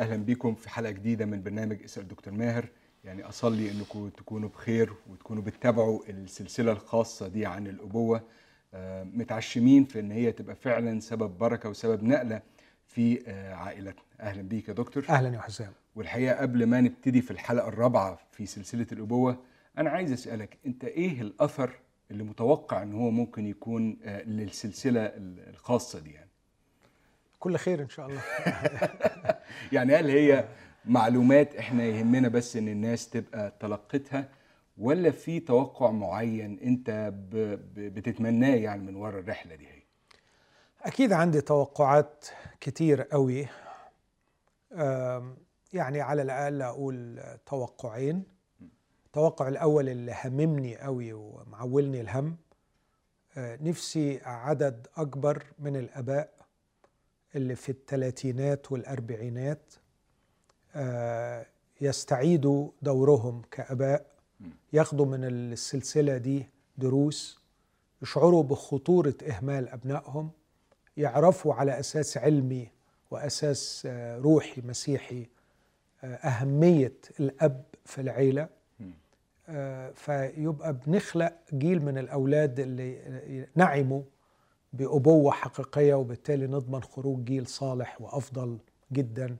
أهلا بيكم في حلقة جديدة من برنامج اسأل دكتور ماهر. يعني أصلي إنكم تكونوا بخير وتكونوا بتتابعوا السلسلة الخاصة دي عن الأبوة. آه، متعشمين في إن هي تبقى فعلا سبب بركة وسبب نقلة في آه، عائلتنا. أهلا بيك يا دكتور. أهلا يا حسام. والحقيقة قبل ما نبتدي في الحلقة الرابعة في سلسلة الأبوة أنا عايز أسألك أنت إيه الأثر اللي متوقع إن هو ممكن يكون آه، للسلسلة الخاصة دي يعني؟ كل خير إن شاء الله. يعني هل هي معلومات إحنا يهمنا بس إن الناس تبقى تلقتها ولا في توقع معين أنت بتتمناه يعني من ورا الرحلة دي هي؟ أكيد عندي توقعات كتير قوي. يعني على الأقل أقول توقعين. التوقع الأول اللي هممني قوي ومعولني الهم أه، نفسي عدد أكبر من الآباء. اللي في الثلاثينات والأربعينات أه، يستعيدوا دورهم كآباء ياخدوا من السلسلة دي دروس يشعروا بخطورة إهمال أبنائهم يعرفوا على أساس علمي وأساس آه، روحي مسيحي آه، أهمية الأب في العيلة. آه، فيبقى بنخلق جيل من الأولاد اللي نعموا بأبوة حقيقية وبالتالي نضمن خروج جيل صالح وأفضل جدا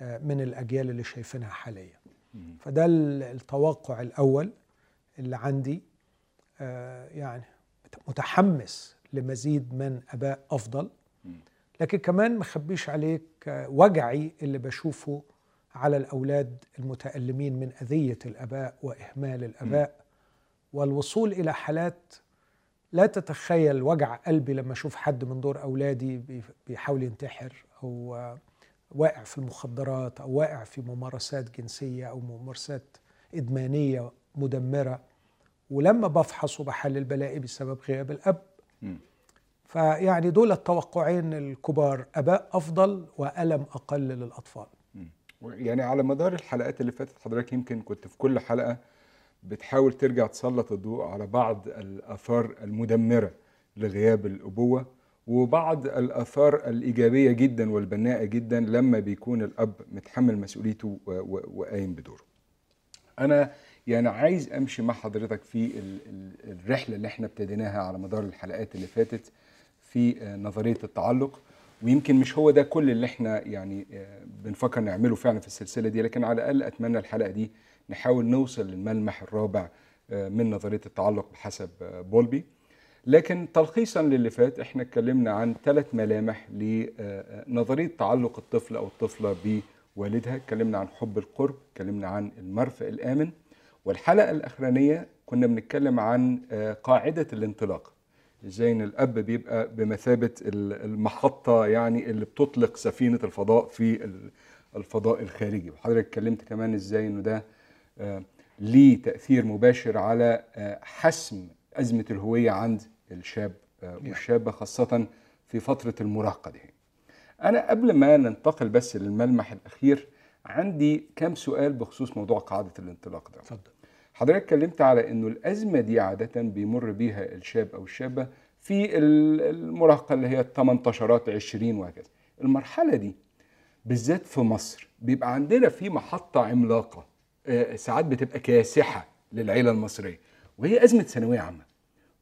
آه، من الأجيال اللي شايفينها حاليا. فده ال- التوقع الأول اللي عندي آه، يعني متحمس لمزيد من أباء أفضل. لكن كمان مخبيش عليك آه، وجعي اللي بشوفه على الأولاد المتألمين من أذية الأباء وإهمال الأباء والوصول إلى حالات لا تتخيل وجع قلبي لما أشوف حد من دور أولادي بي- بيحاول ينتحر أو واقع في المخدرات أو واقع في ممارسات جنسية أو ممارسات إدمانية مدمرة. ولما بفحص وبحلل بلاقي بسبب غياب الأب. فيعني دول التوقعين الكبار أباء أفضل وألم أقل للأطفال. يعني على مدار الحلقات اللي فاتت حضرتك يمكن كنت في كل حلقة بتحاول ترجع تسلط الضوء على بعض الآثار المدمرة لغياب الأبوة وبعض الآثار الإيجابية جدا والبناءة جدا لما بيكون الأب متحمل مسؤوليته وقايم بدوره. أنا يعني عايز أمشي مع حضرتك في ال- ال- الرحلة اللي إحنا ابتديناها على مدار الحلقات اللي فاتت في آه، نظرية التعلق ويمكن مش هو ده كل اللي إحنا يعني آه، بنفكر نعمله فعلا في السلسلة دي لكن على الأقل أتمنى الحلقة دي نحاول نوصل للملمح الرابع آه، من نظرية التعلق بحسب آه، بولبي. لكن تلخيصا للي فات إحنا اتكلمنا عن ثلاث ملامح لنظريه تعلق الطفل أو الطفلة بوالدها. اتكلمنا عن حب القرب اتكلمنا عن المرفأ الآمن. والحلقة الأخرانية كنا بنتكلم عن آه، قاعدة الانطلاق. إزاي إن الأب بيبقى بمثابة ال- المحطة يعني اللي بتطلق سفينة الفضاء في ال- الفضاء الخارجي. وحضرتك اتكلمت كمان إزاي إنه ده آه، ليه تأثير مباشر على آه، حسم أزمة الهوية عند الشاب آه، والشابة خاصة في فترة المراهقة دي. أنا قبل ما ننتقل بس للملمح الأخير عندي كام سؤال بخصوص موضوع قاعدة الانطلاق ده. اتفضل. حضرتك اتكلمت على إنه الأزمة دي عادة بيمر بيها الشاب أو الشابة في ال- المراهقة اللي هي ال 18 20 وهكذا. المرحلة دي بالذات في مصر بيبقى عندنا في محطة عملاقة آه، ساعات بتبقى كاسحة للعيلة المصرية. وهي أزمة ثانوية عامة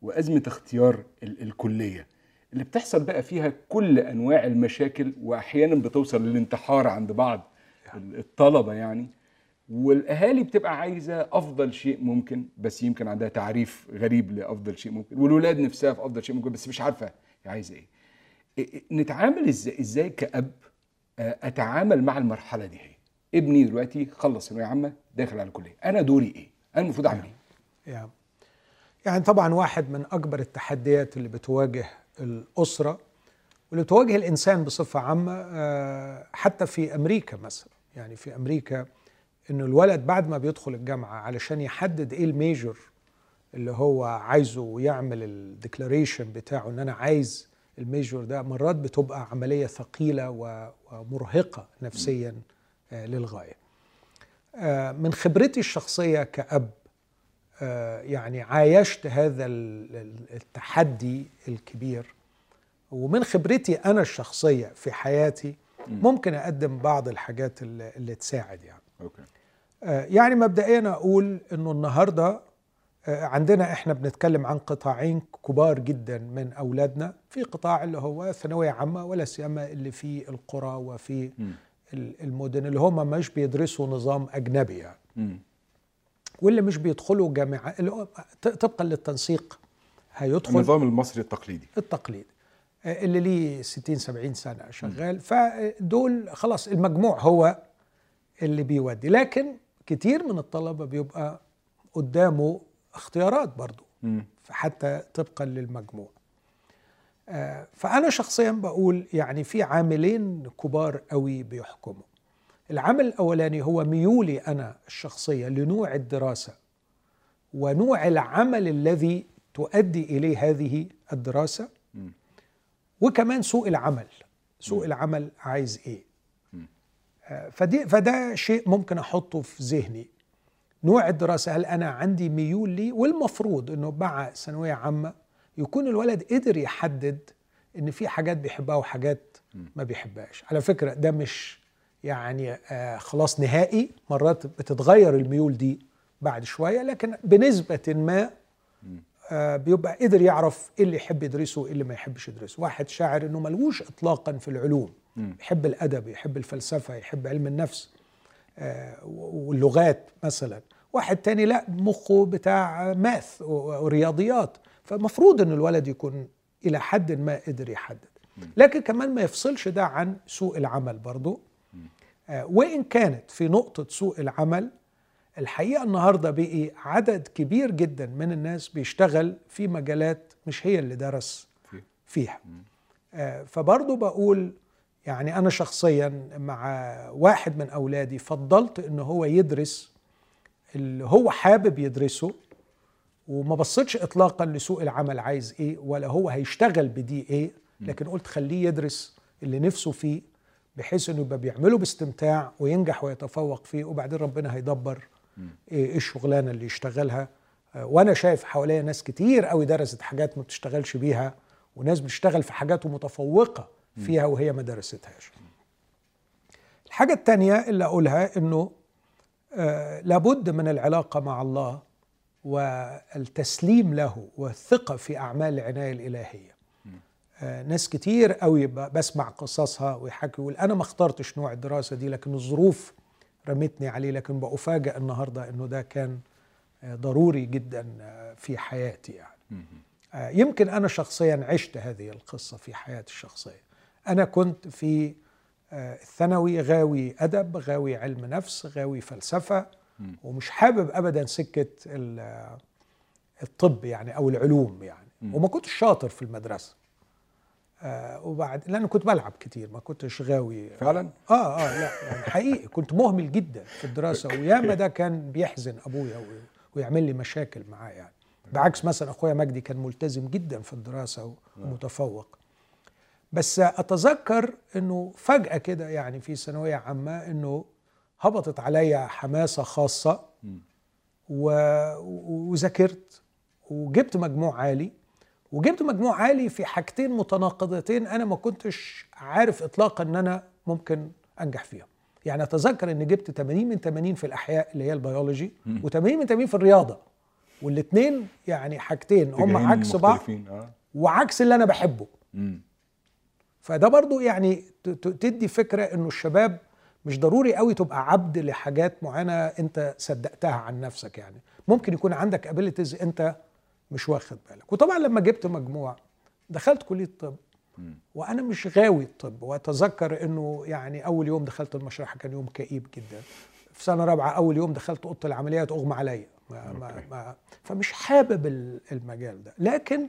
وأزمة اختيار ال- الكلية اللي بتحصل بقى فيها كل أنواع المشاكل وأحيانا بتوصل للانتحار عند بعض ال- الطلبة يعني. والأهالي بتبقى عايزة أفضل شيء ممكن بس يمكن عندها تعريف غريب لأفضل شيء ممكن والولاد نفسها في أفضل شيء ممكن بس مش عارفة هي عايزة إيه. نتعامل إزاي إزاي كأب آه، أتعامل مع المرحلة دي هي؟ ابني دلوقتي خلص ثانوية عامة داخل على الكلية. أنا دوري إيه؟ أنا المفروض أعمل إيه؟ يعني يعني طبعا واحد من أكبر التحديات اللي بتواجه الأسرة واللي بتواجه الإنسان بصفة عامة آه، حتى في أمريكا مثلا. يعني في أمريكا إنه الولد بعد ما بيدخل الجامعة علشان يحدد إيه ال major اللي هو عايزه ويعمل ال declaration بتاعه إن أنا عايز ال major ده مرات بتبقى عملية ثقيلة ومرهقة نفسيا آه، للغاية. آه، من خبرتي الشخصية كأب آه، يعني عايشت هذا ال- ال- التحدي الكبير. ومن خبرتي أنا الشخصية في حياتي ممكن أقدم بعض الحاجات اللي, تساعد يعني. أوكي. آه، يعني مبدئيا أقول إنه النهارده عندنا إحنا بنتكلم عن قطاعين كبار جدا من أولادنا في قطاع اللي هو ثانوية عامة ولا سيما اللي في القرى وفي المدن اللي هم مش بيدرسوا نظام أجنبي يعني. واللي مش بيدخلوا جامعة طبقا للتنسيق هيدخل. النظام المصري التقليدي. التقليد آه، اللي ليه 60 70 سنة شغال. فدول خلاص المجموع هو اللي بيودي. لكن كتير من الطلبة بيبقى قدامه اختيارات برضو. مم. حتى طبقا للمجموع. آه، فأنا شخصيا بقول يعني في عاملين كبار قوي بيحكموا. العامل الأولاني هو ميولي أنا الشخصية لنوع الدراسة ونوع العمل الذي تؤدي إليه هذه الدراسة مم. وكمان سوق العمل. سوق العمل عايز إيه؟ آه، فدي فده شيء ممكن أحطه في ذهني. نوع الدراسة هل أنا عندي ميول ليه؟ والمفروض إنه مع ثانوية عامة يكون الولد قدر يحدد إن في حاجات بيحبها وحاجات ما بيحبهاش. على فكرة ده مش يعني آه خلاص نهائي. مرات بتتغير الميول دي بعد شوية لكن بنسبة ما آه بيبقى قدر يعرف إيه اللي يحب يدرسه وإيه اللي ما يحبش يدرسه. واحد شاعر إنه ملوش اطلاقا في العلوم. يحب الأدب يحب الفلسفة يحب علم النفس آه، واللغات مثلا. واحد تاني لا مخه بتاع ماث ورياضيات فمفروض إن الولد يكون إلى حد ما قدر يحدد. لكن كمان ما يفصلش ده عن سوق العمل برضو. آه، وإن كانت في نقطة سوق العمل الحقيقة النهارده بقي عدد كبير جدا من الناس بيشتغل في مجالات مش هي اللي درس في فيها. آه، فبرضو بقول يعني أنا شخصيا مع واحد من أولادي فضلت إن هو يدرس اللي هو حابب يدرسه. وما بصيتش إطلاقا لسوق العمل عايز إيه ولا هو هيشتغل بدي إيه لكن قلت خليه يدرس اللي نفسه فيه بحيث إنه يبقى بيعمله باستمتاع وينجح ويتفوق فيه وبعدين ربنا هيدبر إيه إيه الشغلانة اللي يشتغلها. آه، وأنا شايف حواليا ناس كتير قوي درست حاجات ما بتشتغلش بيها وناس بتشتغل في حاجات ومتفوقة فيها وهي ما درستهاش. الحاجة التانية اللي أقولها أنه آه لابد من العلاقة مع الله والتسليم له والثقة في أعمال العناية الإلهية. آه ناس كتير قوي بسمع قصصها ويحكي يقول أنا ما اخترتش نوع الدراسة دي لكن الظروف رمتني عليه لكن بأفاجأ النهاردة أنه ده كان آه ضروري جدا آه في حياتي يعني. يمكن أنا شخصيا عشت هذه القصة في حياتي الشخصية. أنا كنت في الثانوي غاوي أدب غاوي علم نفس غاوي فلسفة. ومش حابب ال- آه، الطب يعني أو العلوم يعني. وما كنتش شاطر في المدرسة. آه، وبعد لأن كنت بلعب كتير ما كنتش غاوي. فعلا؟ آه آه لا يعني حقيقي. كنت مهمل جدا في الدراسة. وياما ده كان بيحزن أبويا ويعمل لي مشاكل معاه يعني. بعكس مثلا أخويا مجدي كان ملتزم جدا في الدراسة ومتفوق. بس أتذكر إنه فجأة كده يعني في ثانوية عامة إنه هبطت عليا حماسة خاصة و- وذاكرت وجبت مجموع عالي. وجبت مجموع عالي في حاجتين متناقضتين أنا ما كنتش عارف اطلاقا إن أنا ممكن أنجح فيهم. يعني أتذكر ان جبت 80 من 80 في الأحياء اللي هي البيولوجي و80 من 80 في الرياضة. والاثنين يعني حاجتين هم عكس بعض. آه. وعكس اللي أنا بحبه. مم. فده برضو يعني تدي فكرة إنه الشباب مش ضروري قوي تبقى عبد لحاجات معينة انت صدقتها عن نفسك يعني. ممكن يكون عندك ابيليتيز انت مش واخد بالك. وطبعا لما جبت مجموع دخلت كلية طب. وأنا مش غاوي الطب. وأتذكر إنه يعني أول يوم دخلت المشرحة كان يوم كئيب جدا. في سنة رابعة أول يوم دخلت أوضة العمليات اغمى عليا. ما ما. ما فمش حابب ال- المجال ده. لكن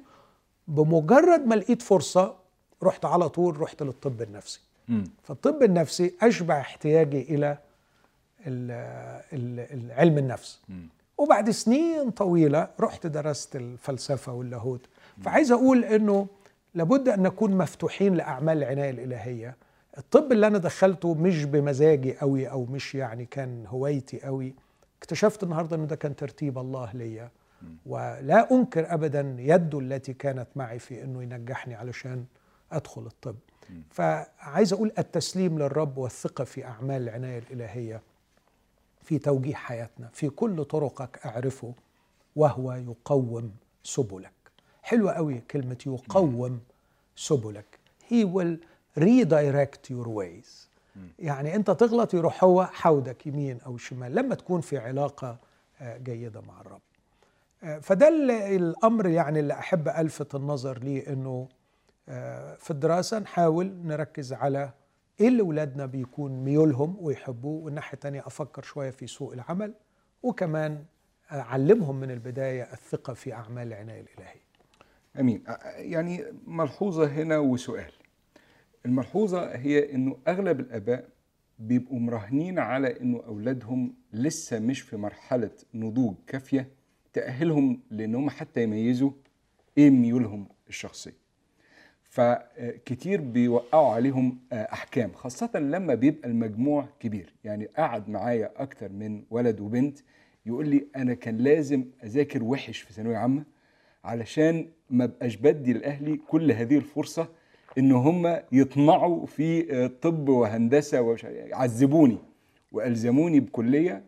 بمجرد ما لقيت فرصة رحت على طول رحت للطب النفسي. فالطب النفسي أشبع احتياجي إلى علم النفس. وبعد سنين طويلة رحت درست الفلسفة واللاهوت. فعايز أقول أنه لابد أن نكون مفتوحين لأعمال العناية الإلهية. الطب اللي أنا دخلته مش بمزاجي قوي أو مش يعني كان هوايتي قوي اكتشفت النهاردة أنه ده كان ترتيب الله ليا. ولا أنكر أبدا يده التي كانت معي في أنه ينجحني علشان أدخل الطب. فعايز أقول التسليم للرب والثقة في أعمال العناية الإلهية في توجيه حياتنا. في كل طرقك أعرفه وهو يقوم سبلك. حلوة قوي كلمة يقوم سبلك. He will redirect your ways. يعني أنت تغلط يروح هو حودك يمين أو شمال لما تكون في علاقة آه، جيدة مع الرب. آه، فده ال- الأمر يعني اللي أحب ألفت النظر ليه إنه في الدراسة نحاول نركز على إيه اللي ولادنا بيكون ميولهم ويحبوه والناحيه الثانية أفكر شوية في سوق العمل وكمان أعلمهم من البداية الثقة في أعمال العناية الإلهية. أمين. أ- يعني ملحوظة هنا وسؤال. الملحوظة هي إنه أغلب الآباء بيبقوا مراهنين على إنه أولادهم لسه مش في مرحلة نضوج كافية تأهلهم لإنهم حتى يميزوا إيه ميولهم الشخصيه فكتير بيوقعوا عليهم آه، أحكام خاصة لما بيبقى المجموع كبير. يعني قعد معايا أكتر من ولد وبنت يقول لي أنا كان لازم أذاكر وحش في ثانوية عامة علشان ما بقاش بدي لأهلي كل هذه الفرصة إن هم يطمعوا في آه، طب وهندسة عارف- عذبوني وألزموني بكلية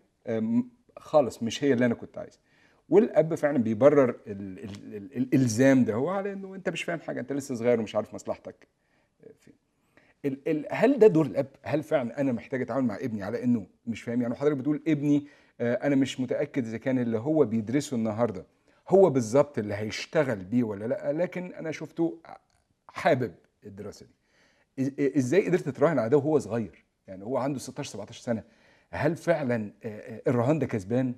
خالص مش هي اللي أنا كنت عايزها. والأب فعلا بيبرر ال ال ال الإلزام ده. هو على إنه أنت مش فاهم حاجة أنت لسه صغير ومش عارف مصلحتك. فين هل ده دور الأب؟ هل فعلا أنا محتاج أتعامل مع ابني على إنه مش فاهم؟ يعني حضرتك بتقول ابني آه، أنا مش متأكد إذا كان اللي هو بيدرسه النهارده هو بالظبط اللي هيشتغل بيه ولا لأ لكن أنا شفته حابب الدراسة دي. إزاي قدرت تراهن على ده وهو صغير؟ يعني هو عنده 16 17 سنة. هل فعلا آه، آه، الرهان ده كسبان؟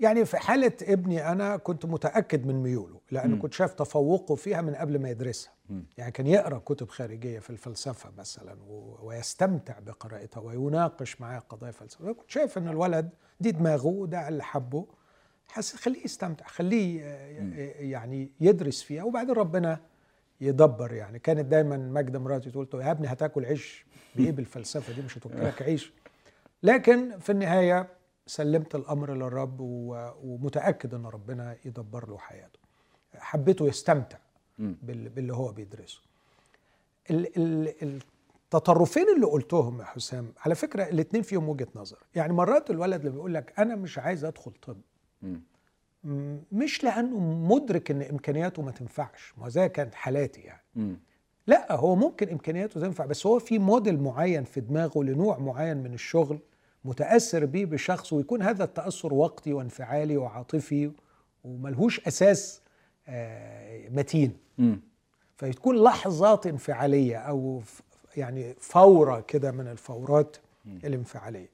يعني في حالة ابني أنا كنت متأكد من ميوله لأنه. كنت شايف تفوقه فيها من قبل ما يدرسها. يعني كان يقرأ كتب خارجية في الفلسفة مثلا و- ويستمتع بقراءتها ويناقش معايا قضايا فلسفية. كنت شايف أن الولد دي دماغه وده اللي حبه حس خليه يستمتع خليه يعني يدرس فيها وبعدين ربنا يدبر يعني. كانت دايما ماجدة مراتي تقول يا ابني هتاكل عيش بايه بالفلسفه دي مش هتاكلك عيش. لكن في النهاية سلمت الأمر للرب ومتأكد إن ربنا يدبر له حياته. حبيته يستمتع باللي هو بيدرسه. ال- ال- التطرفين اللي قلتهم يا حسام على فكرة الاثنين فيهم وجهة نظر. يعني مرات الولد اللي بيقول لك أنا مش عايز أدخل طب. مش لأنه مدرك إن إمكانياته ما تنفعش ما زي كانت حالاتي يعني. لا هو ممكن إمكانياته تنفع بس هو في موديل معين في دماغه لنوع معين من الشغل متأثر بيه بشخص ويكون هذا التأثر وقتي وانفعالي وعاطفي وملهوش أساس آه، متين. فتكون لحظات انفعالية أو يعني فورة كده من الفورات الانفعالية.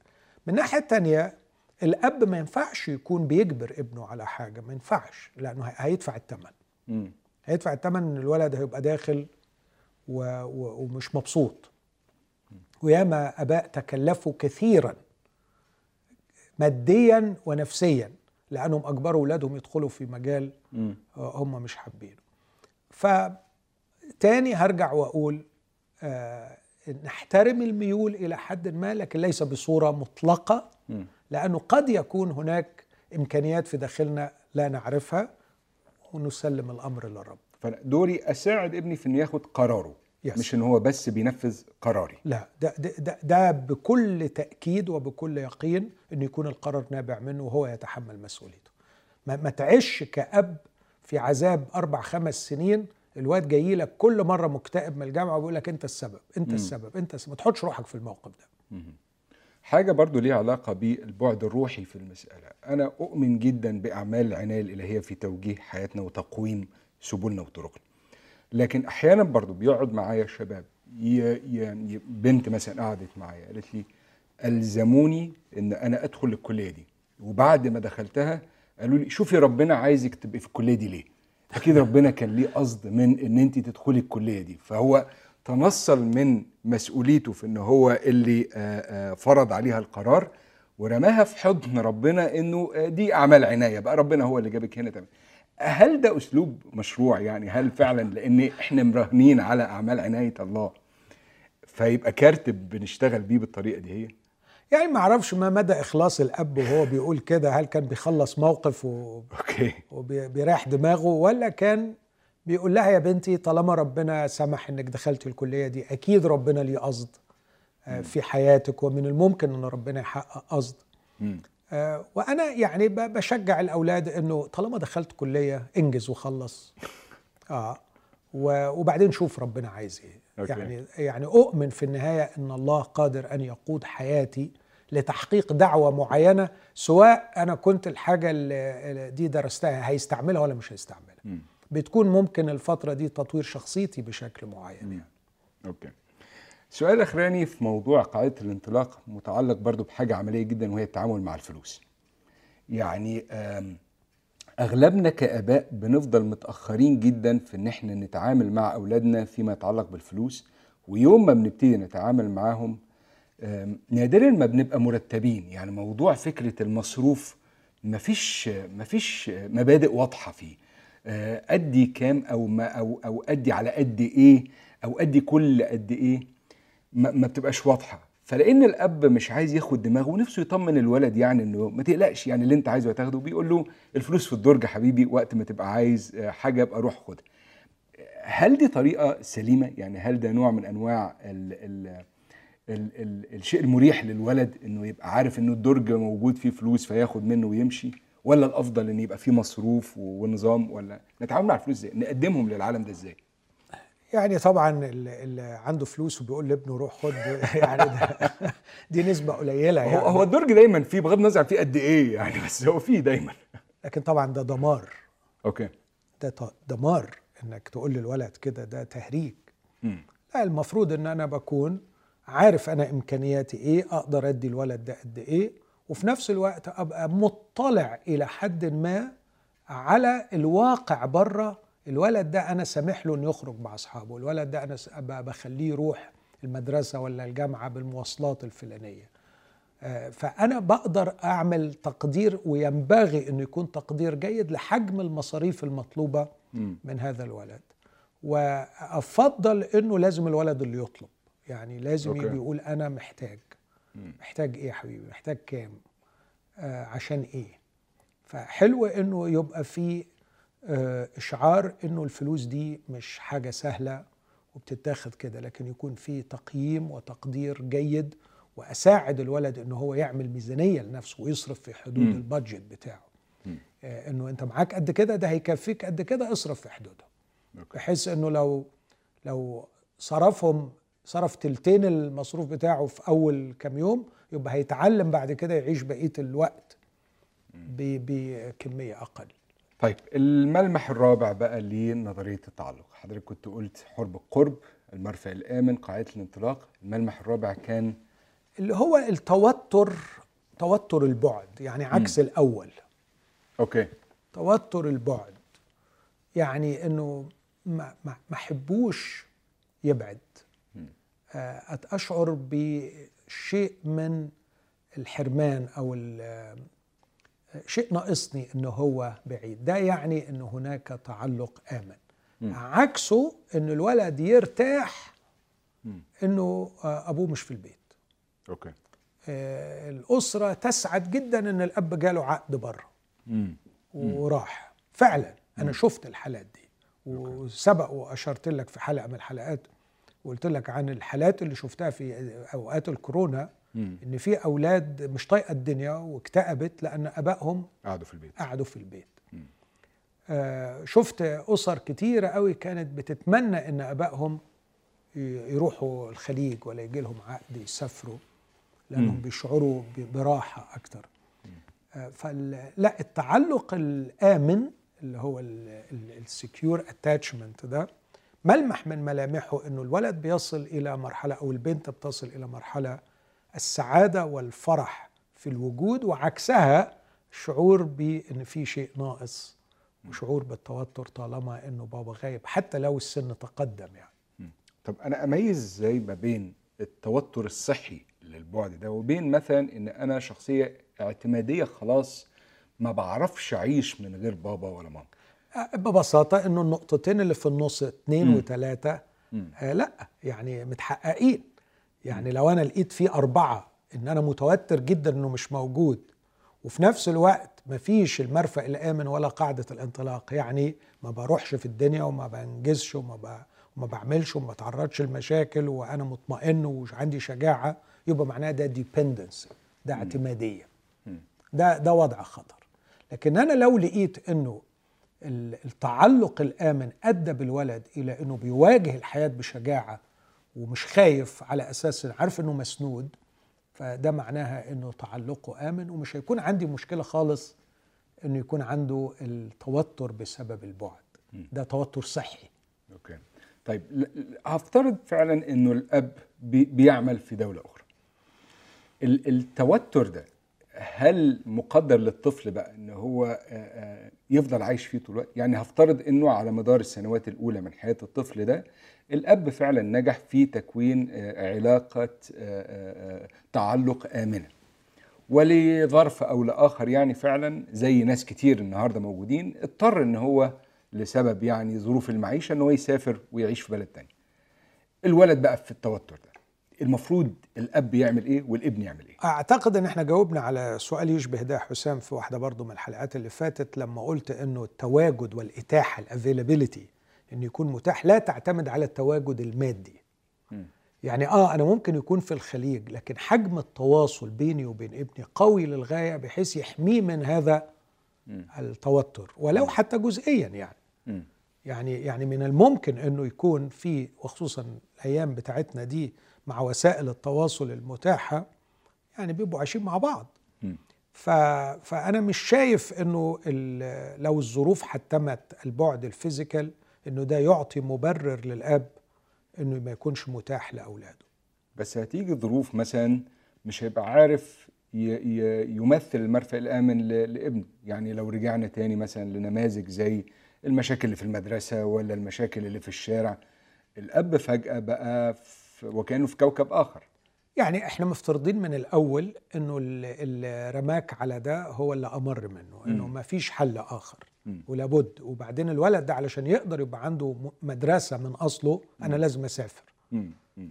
من الناحيه الثانية الأب ما ينفعش يكون بيجبر ابنه على حاجة ما ينفعش لأنه هي- هيدفع الثمن. هيدفع الثمن إن الولد هيبقى داخل و... و... ومش مبسوط. وياما أباء تكلفوا كثيرا ماديا ونفسيا لأنهم أجبروا أولادهم يدخلوا في مجال. آه، هم مش حابينه فتاني هرجع وأقول آه نحترم الميول إلى حد ما لكن ليس بصورة مطلقة. لأنه قد يكون هناك إمكانيات في داخلنا لا نعرفها ونسلم الأمر للرب فأنا دوري أساعد ابني في إنه ياخد قراره Yes. مش إن هو بس بينفذ قراري. لا ده, ده, ده, ده بكل تأكيد وبكل يقين أنه يكون القرار نابع منه وهو يتحمل مسؤوليته. ما, ما تعيش كأب في عذاب أربع خمس سنين الواد جاي لك كل مرة مكتئب من الجامعة وبيقول لك أنت السبب أنت السبب أنت السبب. ما تحطش روحك في الموقف ده. حاجة برضو ليها علاقة بالبعد الروحي في المسألة. أنا أؤمن جدا بأعمال العناية الإلهية في توجيه حياتنا وتقويم سبلنا وطرقنا. لكن أحيانا برضو بيقعد معايا شباب ي... ي... ي- بنت مثلا قعدت معايا قالت لي ألزموني إن أنا أدخل الكلية دي. وبعد ما دخلتها قالوا لي شوفي ربنا عايزك تبقي في الكلية دي ليه؟ أكيد ربنا كان ليه قصد من إن أنت تدخلي الكلية دي. فهو تنصل من مسؤوليته في إن هو اللي فرض عليها القرار ورماها في حضن ربنا إنه دي أعمال عناية بقى ربنا هو اللي جابك هنا تمام. هل ده أسلوب مشروع يعني؟ هل فعلا لأن إحنا مراهنين على أعمال عناية الله فيبقى كارت بنشتغل بيه بالطريقة دي هي؟ يعني ما أعرفش ما مدى إخلاص الأب وهو بيقول كده هل كان بيخلص موقف و... okay. وبيريح دماغه ولا كان بيقول لها يا بنتي طالما ربنا سمح إنك دخلتي الكلية دي أكيد ربنا ليه قصد آه، في حياتك ومن الممكن إن ربنا يحقق قصد. وأنا يعني بشجع الأولاد إنه طالما دخلت كلية انجز وخلص آه وبعدين شوف ربنا عايز إيه okay. يعني يعني أؤمن في النهاية إن الله قادر أن يقود حياتي لتحقيق دعوة معينة سواء أنا كنت الحاجة اللي دي درستها هيستعملها ولا مش هيستعملها. بتكون ممكن الفترة دي تطوير شخصيتي بشكل معين يعني. okay السؤال الاخراني في موضوع قاعدة الانطلاق متعلق برضو بحاجة عملية جدا وهي التعامل مع الفلوس. يعني أغلبنا كآباء بنفضل متأخرين جدا في إن إحنا نتعامل مع أولادنا فيما يتعلق بالفلوس ويوم ما بنبتدي نتعامل معاهم نادرا ما بنبقى مرتبين. يعني موضوع فكرة المصروف مفيش مفيش مبادئ واضحة فيه. آه، أدي كام أو ما أو أو أدي على قد إيه أو أدي كل قد إيه؟ ما, بتبقاش واضحة. فلأن الأب مش عايز ياخد دماغه ونفسه يطمن الولد يعني إنه ما تقلقش يعني اللي أنت عايزه هتاخده. بيقول له الفلوس في الدرج حبيبي وقت ما تبقى عايز آه، حاجة أبقى روح خدها. هل دي طريقة سليمة؟ يعني هل ده نوع من أنواع ال ال ال ال الشيء المريح للولد إنه يبقى عارف إنه الدرج موجود فيه فلوس فياخد منه ويمشي؟ ولا الأفضل إن يبقى فيه مصروف ونظام ولا نتعامل مع الفلوس إزاي؟ نقدمهم للعالم ده إزاي؟ يعني طبعا اللي عنده فلوس وبيقول لابنه روح خد. يعني ده دي نسبة قليلة هو, يعني. هو الدرج دايما فيه بغض النظر فيه قد إيه يعني بس هو فيه دايما. لكن طبعا ده دمار. أوكي. ده دمار إنك تقول للولد كده ده تهريج. لا المفروض إن أنا بكون عارف أنا إمكانياتي إيه أقدر أدي الولد ده قد إيه وفي نفس الوقت أبقى مطلع إلى حد ما على الواقع بره الولد ده أنا سامح له إنه يخرج مع أصحابه الولد ده أنا بخليه يروح المدرسة ولا الجامعة بالمواصلات الفلانية. آه، فأنا بقدر أعمل تقدير وينبغي إنه يكون تقدير جيد لحجم المصاريف المطلوبة. من هذا الولد. وأفضل إنه لازم الولد اللي يطلب. يعني لازم أوكي. يجي يقول أنا محتاج. محتاج إيه يا حبيبي؟ محتاج كام؟ آه عشان إيه؟ فحلو إنه يبقى في إشعار إنه الفلوس دي مش حاجة سهلة وبتتاخد كده لكن يكون في تقييم وتقدير جيد وأساعد الولد إنه هو يعمل ميزانية لنفسه ويصرف في حدود. ال budget بتاعه. آه إنه أنت معاك قد كده ده هيكفيك قد كده اصرف في حدودها okay. بحيث إنه لو لو صرفهم صرف تلتين المصروف بتاعه في أول كام يوم يبقى هيتعلم بعد كده يعيش بقية الوقت بكمية أقل طيب الملمح الرابع بقى لنظرية التعلق. حضرتك كنت قلت حرب القرب المرفأ الآمن قاعدة الانطلاق. الملمح الرابع كان اللي هو التوتر توتر البعد يعني عكس الأول. أوكي. توتر البعد يعني إنه ما ما ما احبوش يبعد. آه، أشعر بشيء من الحرمان أو شيء ناقصني انه هو بعيد. ده يعني إن هناك تعلق آمن. مم. عكسه إن الولد يرتاح. إنه آه، أبوه مش في البيت. أوكي. آه، الأسرة تسعد جدا إن الأب جاله عقد بره. وراح. فعلا. أنا شفت الحالات دي. وسبق وأشرت لك في حلقة من الحلقات وقلت لك عن الحالات اللي شفتها في أوقات الكورونا مم. إن في أولاد مش طايقة الدنيا واكتئبت لأن أبائهم قعدوا في البيت قعدوا في البيت مم. آه شفت أسر كتيره قوي كانت بتتمنى إن أبائهم يروحوا الخليج ولا يجي لهم عقد يسافروا لأنهم مم. بيشعروا براحة أكتر آه فال لا التعلق الآمن اللي هو ال secure attachment ده ملمح من ملامحه إنه الولد بيصل إلى مرحلة أو البنت بتصل إلى مرحلة السعادة والفرح في الوجود وعكسها شعور بإن في شيء ناقص وشعور بالتوتر طالما إنه بابا غايب حتى لو السن تقدم يعني طب أنا أميز إزاي ما بين التوتر الصحي للبعد ده وبين مثلا إن أنا شخصية اعتمادية خلاص ما بعرفش أعيش من غير بابا ولا ماما ببساطة إنه النقطتين اللي في النص اتنين مم. وتلاتة. آه لأ يعني متحققين يعني لو أنا لقيت فيه أربعة إن أنا متوتر جدا إنه مش موجود وفي نفس الوقت مفيش المرفأ الآمن ولا قاعدة الانطلاق يعني ما بروحش في الدنيا وما بنجزش وما ب... وما بعملش وما بتعرضش لمشاكل وأنا مطمئن وعندي شجاعة يبقى معناها ده dependency ده اعتمادية. ده ده وضع خطر. لكن أنا لو لقيت إنه التعلق الآمن أدى بالولد إلى إنه بيواجه الحياة بشجاعة ومش خايف على أساس عارف إنه مسنود فده معناها إنه تعلقه آمن ومش هيكون عندي مشكلة خالص إنه يكون عنده التوتر بسبب البعد. ده توتر صحي. okay. طيب هفترض فعلا إنه الأب بيعمل في دولة أخرى. التوتر ده هل مقدر للطفل بقى إن هو يفضل عايش فيه طول الوقت. يعني هفترض إنه على مدار السنوات الأولى من حياة الطفل ده الأب فعلا نجح في تكوين علاقة تعلق آمنة. ولظرف أو لآخر يعني فعلا زي ناس كتير النهارده موجودين اضطر إن هو لسبب يعني ظروف المعيشة إن هو يسافر ويعيش في بلد تاني الولد بقى في التوتر. ده المفروض الأب يعمل إيه والابن يعمل إيه أعتقد إن إحنا جاوبنا على سؤال يشبه ده حسام في واحدة برضو من الحلقات اللي فاتت لما قلت إنه التواجد والإتاحة الافيلابيلتي إنه يكون متاح لا تعتمد على التواجد المادي م. يعني آه أنا ممكن يكون في الخليج لكن حجم التواصل بيني وبين ابني قوي للغاية بحيث يحميه من هذا م. التوتر ولو حتى جزئيا يعني م. يعني يعني من الممكن إنه يكون في وخصوصا الأيام بتاعتنا دي مع وسائل التواصل المتاحة يعني بيبقوا عايشين مع بعض. ف... فأنا مش شايف إنه لو الظروف حتمت البعد الفيزيكال إنه ده يعطي مبرر للآب إنه ما يكونش متاح لأولاده. بس هتيجي ظروف مثلا مش هيبقى عارف ي... ي... يمثل المرفأ الآمن ل... لابنه. يعني لو رجعنا تاني مثلا لنماذج زي المشاكل اللي في المدرسة ولا المشاكل اللي في الشارع الأب فجأة بقى في وكأنه في كوكب آخر. يعني إحنا مفترضين من الأول إنه اللي رماك على ده هو اللي أمر منه إنه ما فيش حل آخر ولابد. وبعدين الولد ده علشان يقدر يبقى عنده مدرسة من أصله أنا لازم أسافر.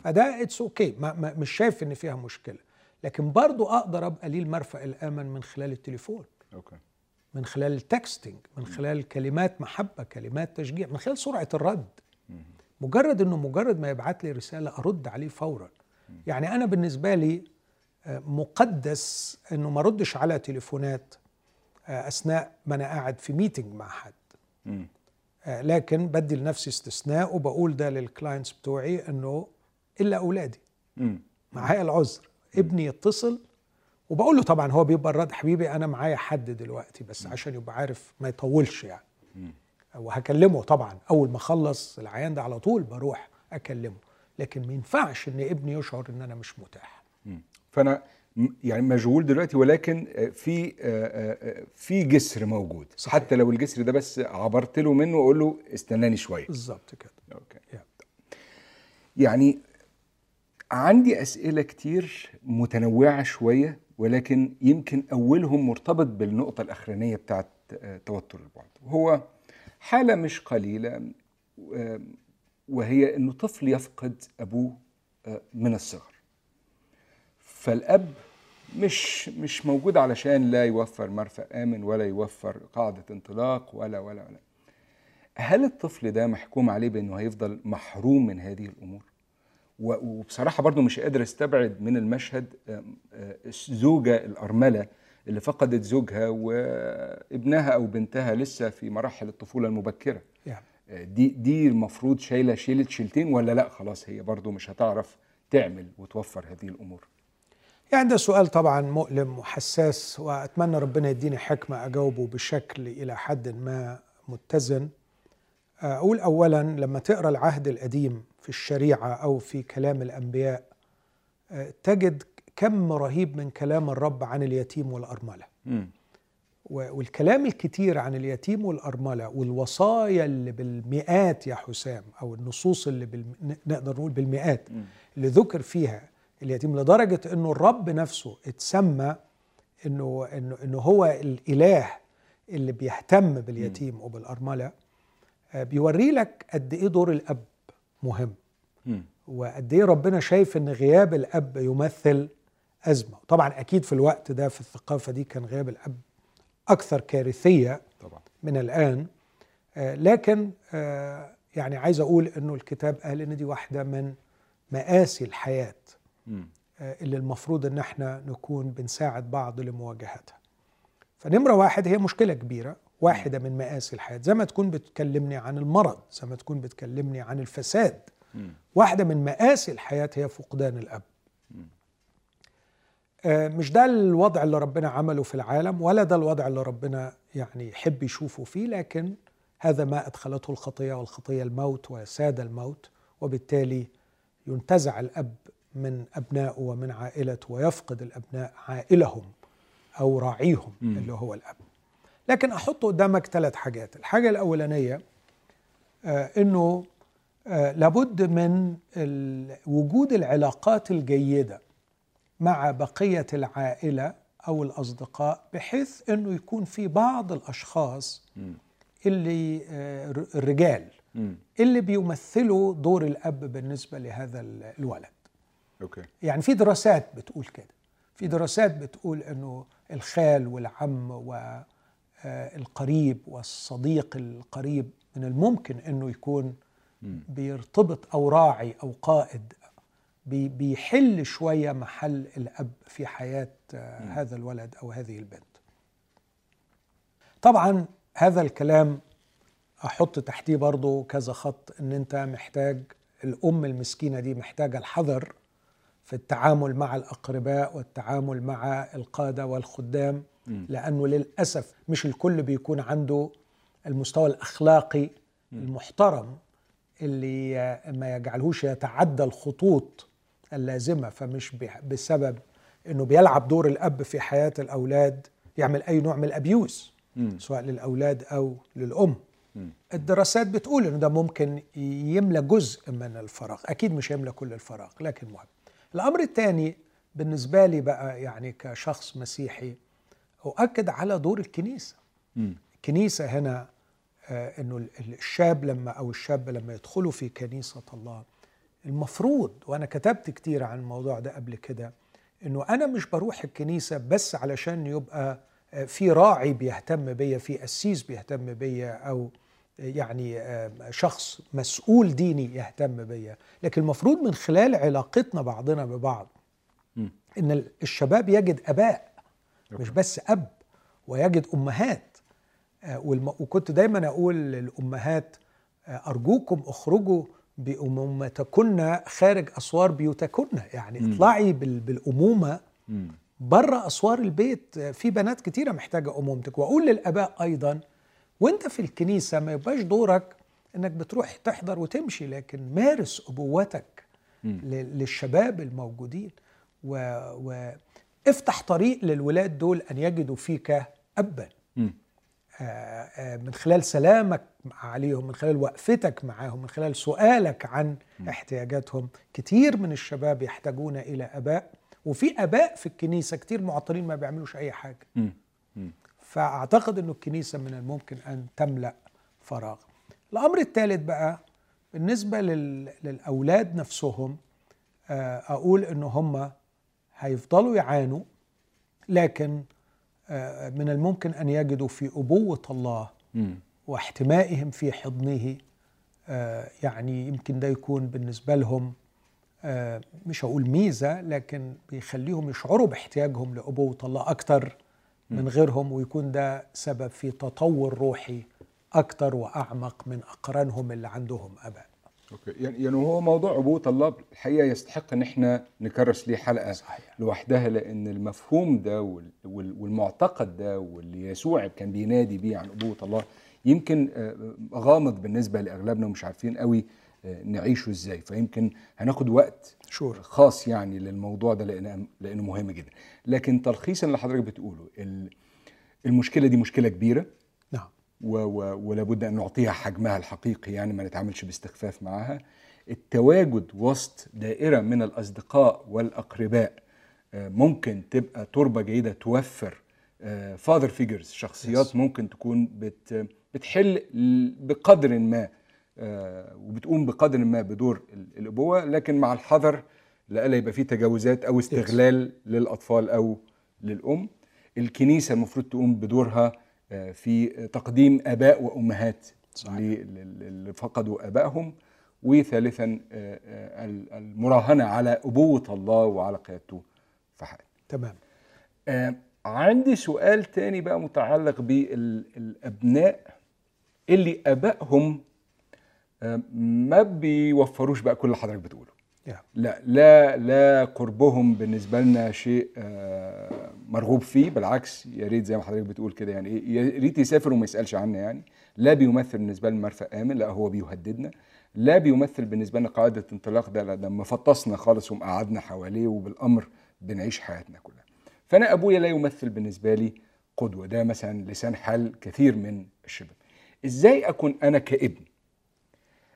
فده it's okay okay. ما ما مش شايف إن فيها مشكلة. لكن برضو أقدر أبقى ليه المرفأ الآمن من خلال التليفون. okay. من خلال ال texting من خلال كلمات محبة كلمات تشجيع من خلال سرعة الرد. مجرد إنه مجرد ما يبعت لي رسالة أرد عليه فورا. يعني أنا بالنسبة لي مقدس إنه ما ردش على تليفونات أثناء ما أنا قاعد في meeting مع حد. لكن بدي لنفسي استثناء وبقول ده للكلاينتس بتوعي إنه إلا أولادي. معايا العذر. ابني يتصل وبقول له طبعا هو بيبقى الرد حبيبي أنا معايا حد دلوقتي بس عشان يبقى عارف ما يطولش يعني. وهكلمه طبعا. أول ما أخلص العيان ده على طول بروح أكلمه. لكن ما ينفعش إن ابني يشعر إن أنا مش متاح. فأنا يعني مشغول دلوقتي ولكن في في جسر موجود. صحيح. حتى لو الجسر ده بس عبرت له منه واقول له استناني شوية. بالظبط كده. أوكي. يعني عندي أسئلة كتير متنوعة شوية ولكن يمكن أولهم مرتبط بالنقطة الأخرانية بتاعت توتر البعد. وهو حالة مش قليلة وهي إنه طفل يفقد أبوه من الصغر. فالأب مش مش موجود علشان لا يوفر مرفأ آمن ولا يوفر قاعدة انطلاق ولا ولا ولا. هل الطفل ده محكوم عليه بأنه هيفضل محروم من هذه الأمور؟ وبصراحة برضو مش قادر أستبعد من المشهد الزوجه الأرملة اللي فقدت زوجها وابنها أو بنتها لسه في مراحل الطفولة المبكرة. يعني. دي دي المفروض شايلة شيلة شيلتين ولا لأ؟ خلاص هي برضو مش هتعرف تعمل وتوفر هذه الأمور. يعني ده سؤال طبعا مؤلم وحساس وأتمنى ربنا يديني حكمة أجاوبه بشكل إلى حد ما متزن. أقول اولا لما تقرأ العهد القديم في الشريعة أو في كلام الأنبياء تجد كم رهيب من كلام الرب عن اليتيم والأرملة م. والكلام الكتير عن اليتيم والأرملة والوصايا اللي بالمئات يا حسام أو النصوص اللي بال... نقدر نقول بالمئات م. اللي ذكر فيها اليتيم لدرجة إنه الرب نفسه اتسمى إنه إنه إنه هو الإله اللي بيهتم باليتيم وبالأرملة بيوري لك قد إيه دور الأب مهم م. وقد إيه ربنا شايف إن غياب الأب يمثل أزمة. طبعا أكيد في الوقت ده في الثقافة دي كان غياب الأب أكثر كارثية طبعا. من الآن. آه، لكن آه، يعني عايز أقول إنه الكتاب قال إن دي واحدة من مآسي الحياة مم. آه، اللي المفروض إن إحنا نكون بنساعد بعض لمواجهتها. فنمرة واحد هي مشكلة كبيرة واحدة من مآسي الحياة. زي ما تكون بتكلمني عن المرض زي ما تكون بتكلمني عن الفساد مم. واحدة من مآسي الحياة هي فقدان الأب. مش ده الوضع اللي ربنا عمله في العالم ولا ده الوضع اللي ربنا يعني يحب يشوفه فيه لكن هذا ما أدخلته الخطية والخطية الموت وساد الموت وبالتالي ينتزع الأب من أبنائه ومن عائلته ويفقد الأبناء عائلهم أو راعيهم مم. اللي هو الأب. لكن أحط قدامك ثلاث حاجات. الحاجة الأولانية آه، أنه آه، لابد من وجود العلاقات الجيدة. مع بقية العائلة أو الأصدقاء بحيث أنه يكون في بعض الأشخاص مم. اللي آه، الرجال. اللي بيمثلوا دور الأب بالنسبة لهذا ال- الولد أوكي يعني في دراسات بتقول كده في دراسات بتقول أنه الخال والعم والقريب والصديق القريب من الممكن أنه يكون. بيرتبط أو راعي أو قائد بيحل شوية محل الأب في حياة آه،. هذا الولد أو هذه البنت طبعا هذا الكلام أحط تحتيه برضو كذا خط أن أنت محتاج الأم المسكينة دي محتاجة الحذر في التعامل مع الأقرباء والتعامل مع القادة والخدام مم. لأنه للأسف مش الكل بيكون عنده المستوى الأخلاقي المحترم اللي آه، ما يجعلهوش يتعدى الخطوط اللازمة فمش بسبب أنه بيلعب دور الأب في حياة الأولاد يعمل أي نوع من الأبيوز مم. سواء للأولاد أو للأم مم. الدراسات بتقول إنه ده ممكن يملى جزء من الفراغ أكيد مش هيملى كل الفراغ لكن مهم الأمر الثاني بالنسبة لي بقى يعني كشخص مسيحي أؤكد على دور الكنيسة. الكنيسة هنا آه، إنه ال- الشاب لما أو الشاب لما يدخلوا في كنيسة الله المفروض وأنا كتبت كتير عن الموضوع ده قبل كده إنه أنا مش بروح الكنيسة بس علشان يبقى آه، في راعي بيهتم بيا في قسيس بيهتم بيا أو يعني آه، شخص مسؤول ديني يهتم بيا لكن المفروض من خلال علاقتنا بعضنا ببعض. إن الشباب يجد آباء. مش بس أب ويجد أمهات آه، والم... وكنت دايما أقول للأمهات آه، أرجوكم اخرجوا بأمومتكن خارج أسوار بيوتكن يعني مم. اطلعي بال... بالأمومة مم. بره أسوار البيت في بنات كتيرة محتاجة أمومتك وأقول للأباء أيضا وأنت في الكنيسة ما يبقاش دورك إنك بتروح تحضر وتمشي لكن مارس أبوتك مم. ل- للشباب الموجودين و... وافتح طريق للولاد دول أن يجدوا فيك ابا مم. آه، آه، من خلال سلامك عليهم من خلال وقفتك معاهم من خلال سؤالك عن احتياجاتهم كتير من الشباب يحتاجون إلى أباء وفي أباء في الكنيسة كتير معطلين ما بيعملوش أي حاجة. فأعتقد إنه الكنيسة من الممكن أن تملأ فراغ. الأمر الثالث بقى بالنسبة لل... للأولاد نفسهم آه، أقول إن هم هيفضلوا يعانوا لكن من الممكن أن يجدوا في أبوة الله. واحتمائهم في حضنه آه، يعني يمكن ده يكون بالنسبة لهم آه، مش هقول ميزة لكن بيخليهم يشعروا باحتياجهم لأبوة الله أكتر من غيرهم ويكون ده سبب في تطور روحي أكتر وأعمق من أقرانهم اللي عندهم أباء أوكي. يعني يعني هو موضوع ابوه الله الحقيقة يستحق إن إحنا نكرس ليه حلقة صحيح. لوحدها لأن المفهوم ده وال- وال- والمعتقد ده واللي يسوع كان بينادي بيه عن ابوه الله يمكن آه، غامض بالنسبة لأغلبنا ومش عارفين قوي آه، نعيشه إزاي. فيمكن هناخد وقت شور. خاص يعني للموضوع ده لأنه لأنه مهم جدا. لكن تلخيصا اللي حضرتك بتقوله ال- المشكلة دي مشكلة كبيرة. نعم و و ولابد أن نعطيها حجمها الحقيقي يعني ما نتعاملش باستخفاف معاها التواجد وسط دائرة من الأصدقاء والأقرباء آه، ممكن تبقى تربة جيدة توفر فاذر فيجرز شخصيات Yes. ممكن تكون بت بتحل بقدر ما آه، وبتقوم بقدر ما بدور ال- الأبوة. لكن مع الحذر لألا يبقى فيه تجاوزات أو استغلال للأطفال أو للأم. الكنيسة المفروض تقوم بدورها آه، في تقديم آباء وأمهات اللي فقدوا آبائهم. وثالثا آه، آه، المراهنة على أبوة الله وعلى قيادته في حياتنا تمام. آه، عندي سؤال تاني بقى متعلق بالأبناء اللي آبائهم آه، ما بيوفروش بقى كل اللي حضرتك بتقوله. لا لا لا قربهم بالنسبة لنا شيء آه، مرغوب فيه بالعكس يا ريت زي ما حضرتك بتقول كده يعني إيه يا ريت يسافر وما يسألش عنا يعني. لا بيمثل بالنسبة لنا مرفأ آمن لا هو بيهددنا. لا بيمثل بالنسبة لنا قاعدة انطلاق ده ده مفطسنا خالص ومقعدنا حواليه وبالأمر بنعيش حياتنا كلها. فأنا أبويا لا يمثل بالنسبة لي قدوة ده مثلا لسان حال كثير من الشباب. إزاي أكون أنا كابن؟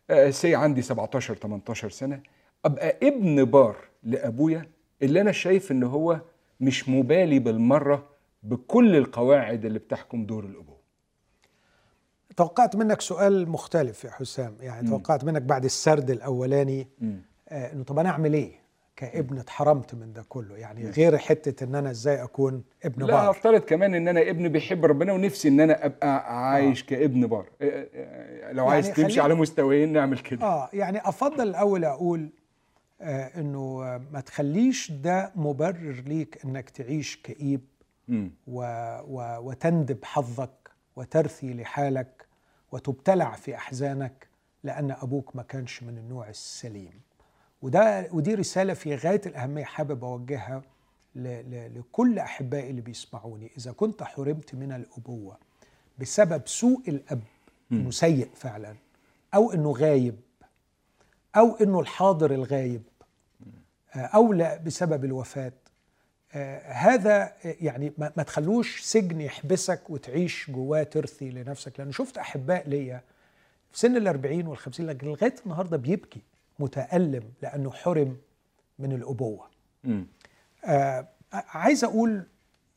آه، say عندي 17 18 سنة أبقى ابن بار لأبويا اللي أنا شايف إن هو مش مبالي بالمرة بكل القواعد اللي بتحكم دور الأبوة. توقعت منك سؤال مختلف يا حسام. يعني مم. توقعت منك بعد السرد الأولاني. آه إنه طب أنا أعمل إيه كابن اتحرمت من ده كله؟ يعني مم. غير حتة إن أنا إزاي أكون ابن لا بار؟ هفترض كمان إن أنا ابن بيحب ربنا ونفسي إن أنا أبقى عايش كابن بار. آه، آه، لو يعني عايز تمشي على مستويين نعمل كده. آه يعني أفضل الأول أقول آه إنه آه، ما تخليش ده مبرر ليك إنك تعيش كئيب. و و وتندب حظك وترثي لحالك وتبتلع في أحزانك لأن أبوك ما كانش من النوع السليم وده ودي رسالة في غاية الأهمية حابب أوجهها ل ل لكل أحبائي اللي بيسمعوني إذا كنت حرمت من الأبوة بسبب سوء الأب. انه سيء فعلا أو إنه غايب أو إنه الحاضر الغايب آه، أو لا بسبب الوفاة. آه، هذا آه، يعني ما تخلوش سجن يحبسك وتعيش جواه ترثي لنفسك. لأن شفت أحباء ليا في سن الأربعين والخمسين لكن لغاية النهاردة بيبكي متألم لأنه حرم من الأبوة. آه عايز أقول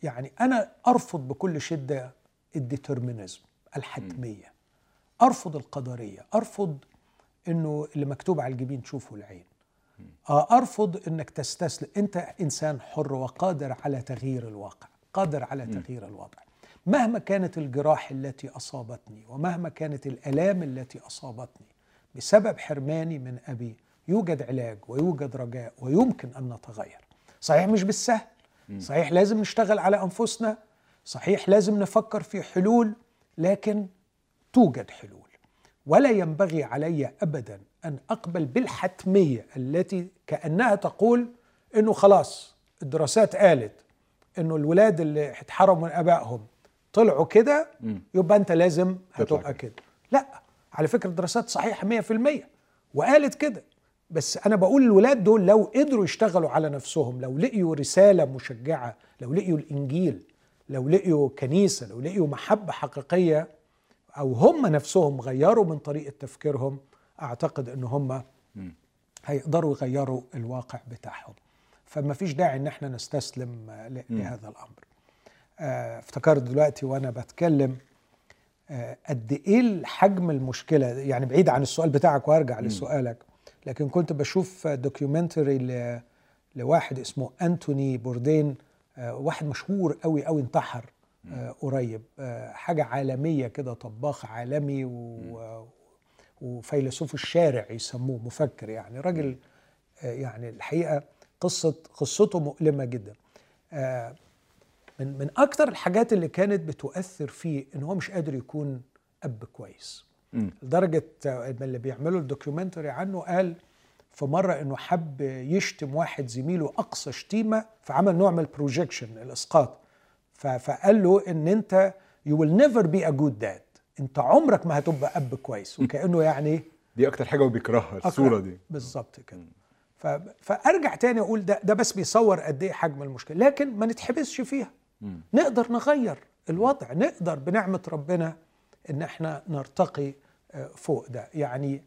يعني أنا أرفض بكل شدة الديترمينزم الحتمية. أرفض القدرية. أرفض أنه اللي مكتوب على الجبين تشوفه العين. آه، أرفض أنك تستسلم. أنت إنسان حر وقادر على تغيير الواقع قادر على تغيير الوضع. مهما كانت الجراح التي أصابتني ومهما كانت الآلام التي أصابتني بسبب حرماني من أبي يوجد علاج ويوجد رجاء ويمكن أن نتغير. صحيح مش بالسهل. صحيح لازم نشتغل على أنفسنا. صحيح لازم نفكر في حلول لكن توجد حلول. ولا ينبغي علي ابدا أن أقبل بالحتمية التي كأنها تقول إنه خلاص الدراسات قالت إنه الولاد اللي اتحرموا من آبائهم طلعوا كده. يبقى أنت لازم هتبقى كده. لا على فكرة الدراسات صحيحة 100% وقالت كده. بس أنا بقول الولاد دول لو قدروا يشتغلوا على نفسهم لو لقيوا رسالة مشجعة لو لقيوا الإنجيل لو لقيوا كنيسة لو لقيوا محبة حقيقية أو هم نفسهم غيروا من طريقة تفكيرهم أعتقد إن هم. هيقدروا يغيروا الواقع بتاعهم. فما فيش داعي إن إحنا نستسلم آه،. لهذا الأمر. آه، افتكرت دلوقتي وأنا بتكلم آه، قد إيه حجم المشكلة؟ يعني بعيد عن السؤال بتاعك وأرجع لسؤالك لكن كنت بشوف دوكيومنتري ل- لواحد اسمه أنتوني بوردين واحد مشهور قوي قوي انتحر. قريب. آه، حاجة عالمية كده طباخ عالمي و وفيلسوف الشارع يسموه مفكر يعني. راجل آه، يعني الحقيقة قصة قصته مؤلمة جدا. آه، من من أكتر الحاجات اللي كانت بتؤثر فيه إن هو مش قادر يكون أب كويس. آه، إن اللي بيعملوا ال documentary عنه قال في مرة إنه حب يشتم واحد زميله أقصى شتيمة فعمل نوع من ال projection الإسقاط. ف- فقال له إن أنت you will never be a good dad. أنت عمرك ما هتبقى أب كويس. وكأنه يعني دي أكتر حاجة هو بيكرهها الصورة دي. بالظبط كده. ف... فأرجع تاني أقول ده ده بس بيصور قد إيه حجم المشكلة. لكن ما نتحبسش فيها. نقدر نغير الوضع. نقدر بنعمة ربنا إن إحنا نرتقي آه، فوق ده. يعني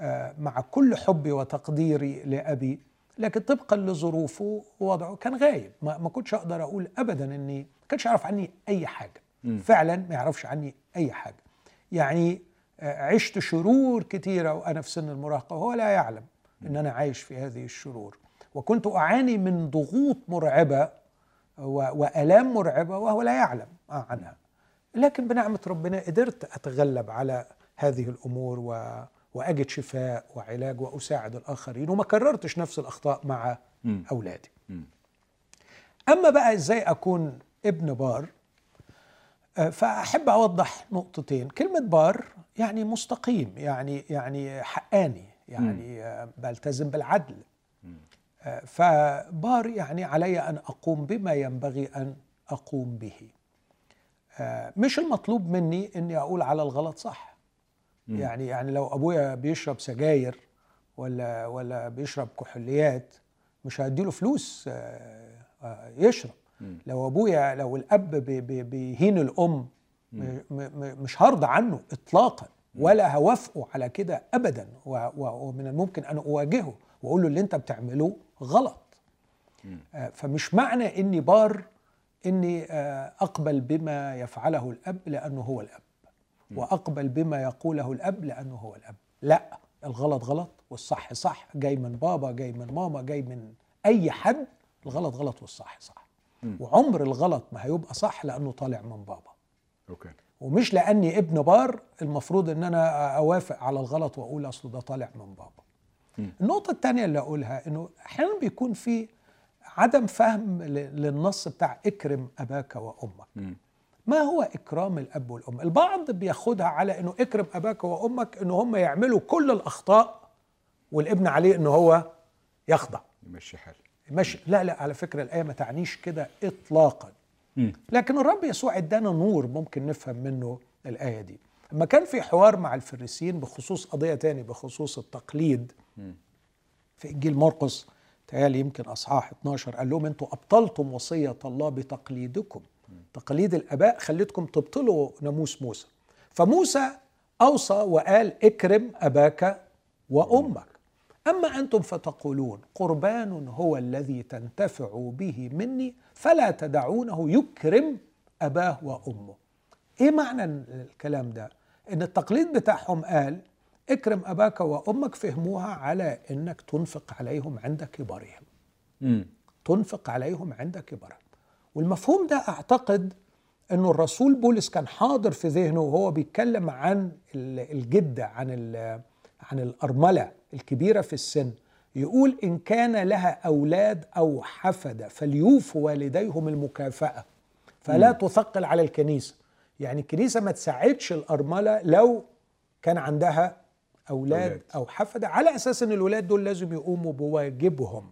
آه، مع كل حبي وتقديري لأبي لكن طبقا لظروفه ووضعه كان غايب. ما, ما كنتش أقدر أقول ابدا إني كانش يعرف عني أي حاجة مم. فعلا ما يعرفش عني أي حاجة يعني آه، عشت شرور كتيرة وأنا في سن المراهقة وهو لا يعلم إن أنا عايش في هذه الشرور وكنت أعاني من ضغوط مرعبة وألام مرعبة وهو لا يعلم عنها لكن بنعمة ربنا قدرت أتغلب على هذه الأمور و... وأجد شفاء وعلاج وأساعد الآخرين وما كررتش نفس الأخطاء مع مم. أولادي مم. أما بقى إزاي أكون ابن بار. آه، فأحب أوضح نقطتين. كلمة بار يعني مستقيم يعني يعني حقاني يعني آه، بلتزم بالعدل. آه، فبار يعني علي أن أقوم بما ينبغي أن أقوم به. مش المطلوب مني إني أقول على الغلط صح. يعني يعني لو أبويا بيشرب سجاير ولا ولا بيشرب كحوليات مش هديله فلوس يشرب. لو أبويا لو الأب بي- بي- بيهين الأم مش هرضى عنه اطلاقا ولا هوافقه على كده ابدا ومن الممكن أن أواجهه وأقول له اللي أنت بتعمله غلط. آه، فمش معنى إني بار إني آه، أقبل بما يفعله الأب لأنه هو الأب وأقبل بما يقوله الأب لأنه هو الأب. لا الغلط غلط والصح صح جاي من بابا جاي من ماما جاي من أي حد الغلط غلط والصح صح. وعمر الغلط ما هيبقى صح لأنه طالع من بابا. okay. ومش لأني ابن بار المفروض إن أنا أوافق على الغلط وأقول أصل ده طالع من بابا. النقطة الثانية اللي أقولها إنه أحيانا بيكون في عدم فهم للنص بتاع إكرم أباك وأمك. مم. ما هو إكرام الأب والأم؟ البعض بياخدها على إنه إكرم أباك وأمك إنه هم يعملوا كل الأخطاء والابن عليه إنه هو يخضع. يمشي حالي مش لا لا على فكرة الآية ما تعنيش كده إطلاقا. مم. لكن الرب يسوع إدانا نور ممكن نفهم منه الآية دي. لما كان في حوار مع الفريسيين بخصوص قضية تاني بخصوص التقليد في إنجيل مرقس تهيألي يمكن أصحاح 12 قال لهم أنتوا أبطلتم وصية الله بتقليدكم. تقليد الآباء خلتكم تبطلوا ناموس موسى. فموسى أوصى وقال اكرم أباك وأمك. أما أنتم فتقولون قربان هو الذي تنتفع به مني فلا تدعونه يكرم أباه وأمه. إيه معنى الكلام ده؟ إن التقليد بتاعهم قال اكرم أباك وأمك فهموها على إنك تنفق عليهم عند كبرهم مم. تنفق عليهم عند كبرهم والمفهوم ده أعتقد إنه الرسول بولس كان حاضر في ذهنه وهو بيتكلم عن ال- الجده عن عن الأرملة الكبيرة في السن يقول إن كان لها أولاد أو حفدة فليوفوا والديهم المكافأة فلا تثقل على الكنيسة يعني الكنيسة ما تساعدش الأرملة لو كان عندها أولاد أولاد. أو حفدة على أساس إن الولاد دول لازم يقوموا بواجبهم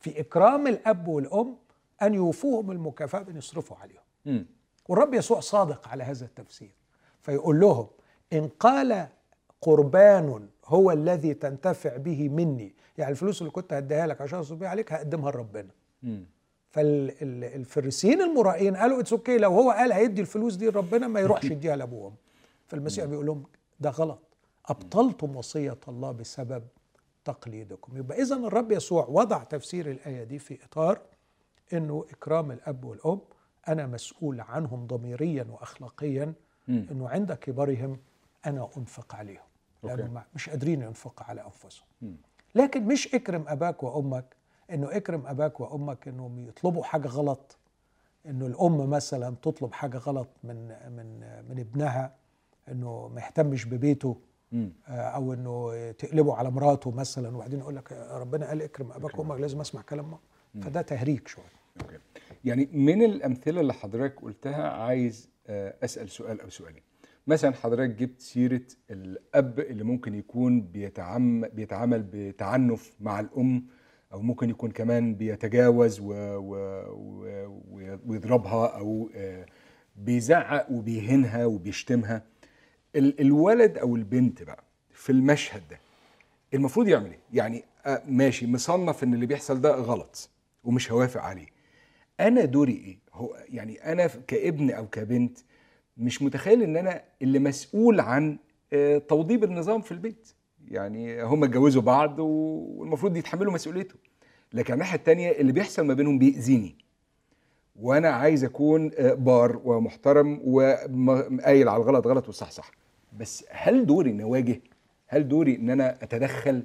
في إكرام الأب والأم أن يوفوهم المكافأة بان يصرفوا عليهم مم. والرب يسوع صادق على هذا التفسير فيقول لهم إن قال قربان هو الذي تنتفع به مني يعني الفلوس اللي كنت هديها لك عشان اصرف بيها عليك هقدمها لربنا. فالفريسيين المرائين قالوا it's okay لو هو قال هيدي الفلوس دي لربنا ما يروحش يديها لابوه وأمه. فالمسيح بيقول لهم ده غلط أبطلتم وصية الله بسبب تقليدكم يبقى اذا الرب يسوع وضع تفسير الآية دي في إطار إنه إكرام الأب والأم أنا مسؤول عنهم ضميريا واخلاقيا. إنه عند كبرهم أنا أنفق عليهم. لانهم ما- مش قادرين ينفقوا على أنفسهم. لكن مش إكرم أباك وأمك إنه إكرم أباك وأمك انهم يطلبوا حاجة غلط. إنه الأم مثلا تطلب حاجة غلط من من من ابنها إنه ما يهتمش ببيته. آه، أو إنه تقلبه على مراته مثلا. وبعدين يقول لك ربنا قال إكرم أباك وأمك لازم أسمع كلام ماما. فده تهريج شوية. يعني من الأمثلة اللي حضرتك قلتها عايز آه، أسأل سؤال أو سؤالين. مثلا حضرتك جبت سيرة الأب اللي ممكن يكون بيتعم بيتعامل بتعنف مع الأم أو ممكن يكون كمان بيتجاوز و... و... و... ويضربها أو آه، بيزعق وبيهينها وبيشتمها ال- الولد أو البنت بقى في المشهد ده المفروض يعمل إيه؟ يعني آه، ماشي مصنف إن اللي بيحصل ده غلط ومش هوافق عليه. أنا دوري إيه؟ هو يعني أنا ف- كابن أو كبنت مش متخيل إن أنا اللي مسؤول عن آه، توضيب النظام في البيت. يعني هم اتجوزوا بعض والمفروض يتحملوا مسؤوليته. لكن الناحية التانية اللي بيحصل ما بينهم بيأذيني. وأنا عايز أكون آه، بار ومحترم وقايل على الغلط غلط والصح صح. بس هل دوري إن أواجه؟ هل دوري إن أنا أتدخل؟